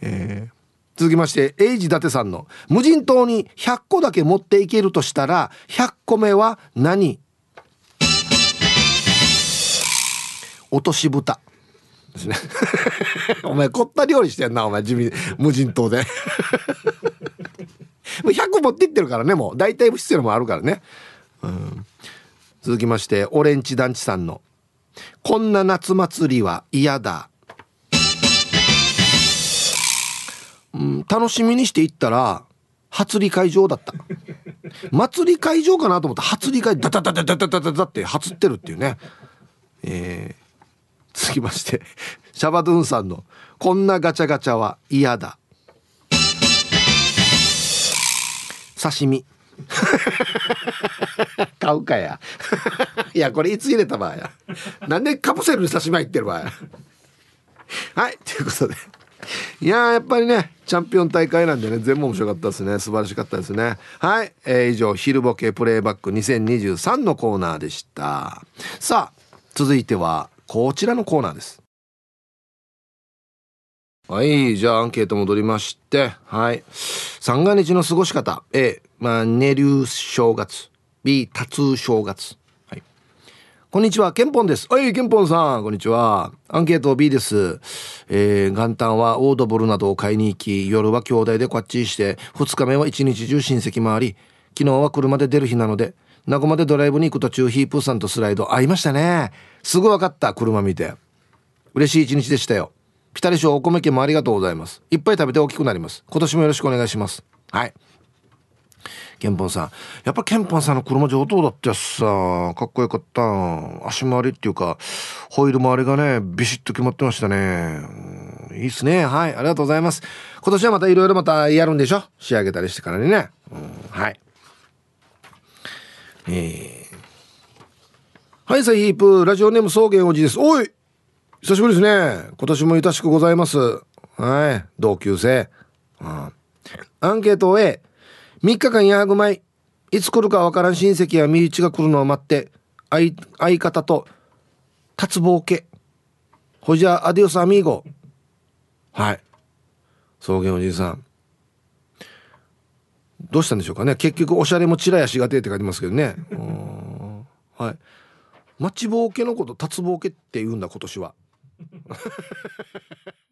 Speaker 1: えー、続きましてエイジ伊達さんの「無人島に100個だけ持っていけるとしたら100個目は何落とし蓋。ですねお前凝った料理してんなお前地味無人島で。100持っていってるからねもう。大体必要もあるからね、うん、続きましてオレンジ団地さんの「こんな夏祭りは嫌だ」うん、楽しみにしていったら初理会場だった。祭り会場かなと思った初理会ダダダダダダダダって初ってるっていうね。えー、続きまして シャバドゥンさんのこんなガチャガチャは嫌だ。刺身。買うかや。いやこれいつ入れた場合や。なんでカプセルに刺身入ってる場合はいということで。いややっぱりねチャンピオン大会なんでね全部面白かったですね。素晴らしかったですね。はい、えー、以上昼ボケプレイバック2023のコーナーでした。さあ続いてはこちらのコーナーですはい。じゃあアンケート戻りまして。はい。三が日の過ごし方。A、まあ、寝流正月。B、多通正月。はい。こんにちは、ケンポンです。はい、ケンポンさん、こんにちは。アンケート B です。えー、元旦はオードブルなどを買いに行き、夜は兄弟でこっちして、二日目は一日中親戚回り、昨日は車で出る日なので、名古屋でドライブに行く途中、ヒープーさんとスライド会いましたね。すぐ分かった、車見て。嬉しい一日でしたよ。ピタリ賞お米券もありがとうございます。いっぱい食べて大きくなります。今年もよろしくお願いします。はい。ケンポンさん。やっぱケンポンさんの車上等だってさ。かっこよかった。足回りっていうかホイール周りがねビシッと決まってましたね。いいっすね。はい。ありがとうございます。今年はまたいろいろまたやるんでしょ？仕上げたりしてからにね、うん、はい。えー、はいさヒープラジオネーム草原おじですおい久しぶりですね。今年もいたしくございます。はい。同級生。うん、アンケートを A。3日間ヤーグマイ。いつ来るかわからん親戚や身内が来るのを待って、相相方と、脱帽家。ほじゃ、アディオスアミーゴ。はい。草原おじいさん。どうしたんでしょうかね。結局、おしゃれもちらやしがてって書いてますけどね。はい。待ちぼうけのこと、たつぼうけって言うんだ、今年は。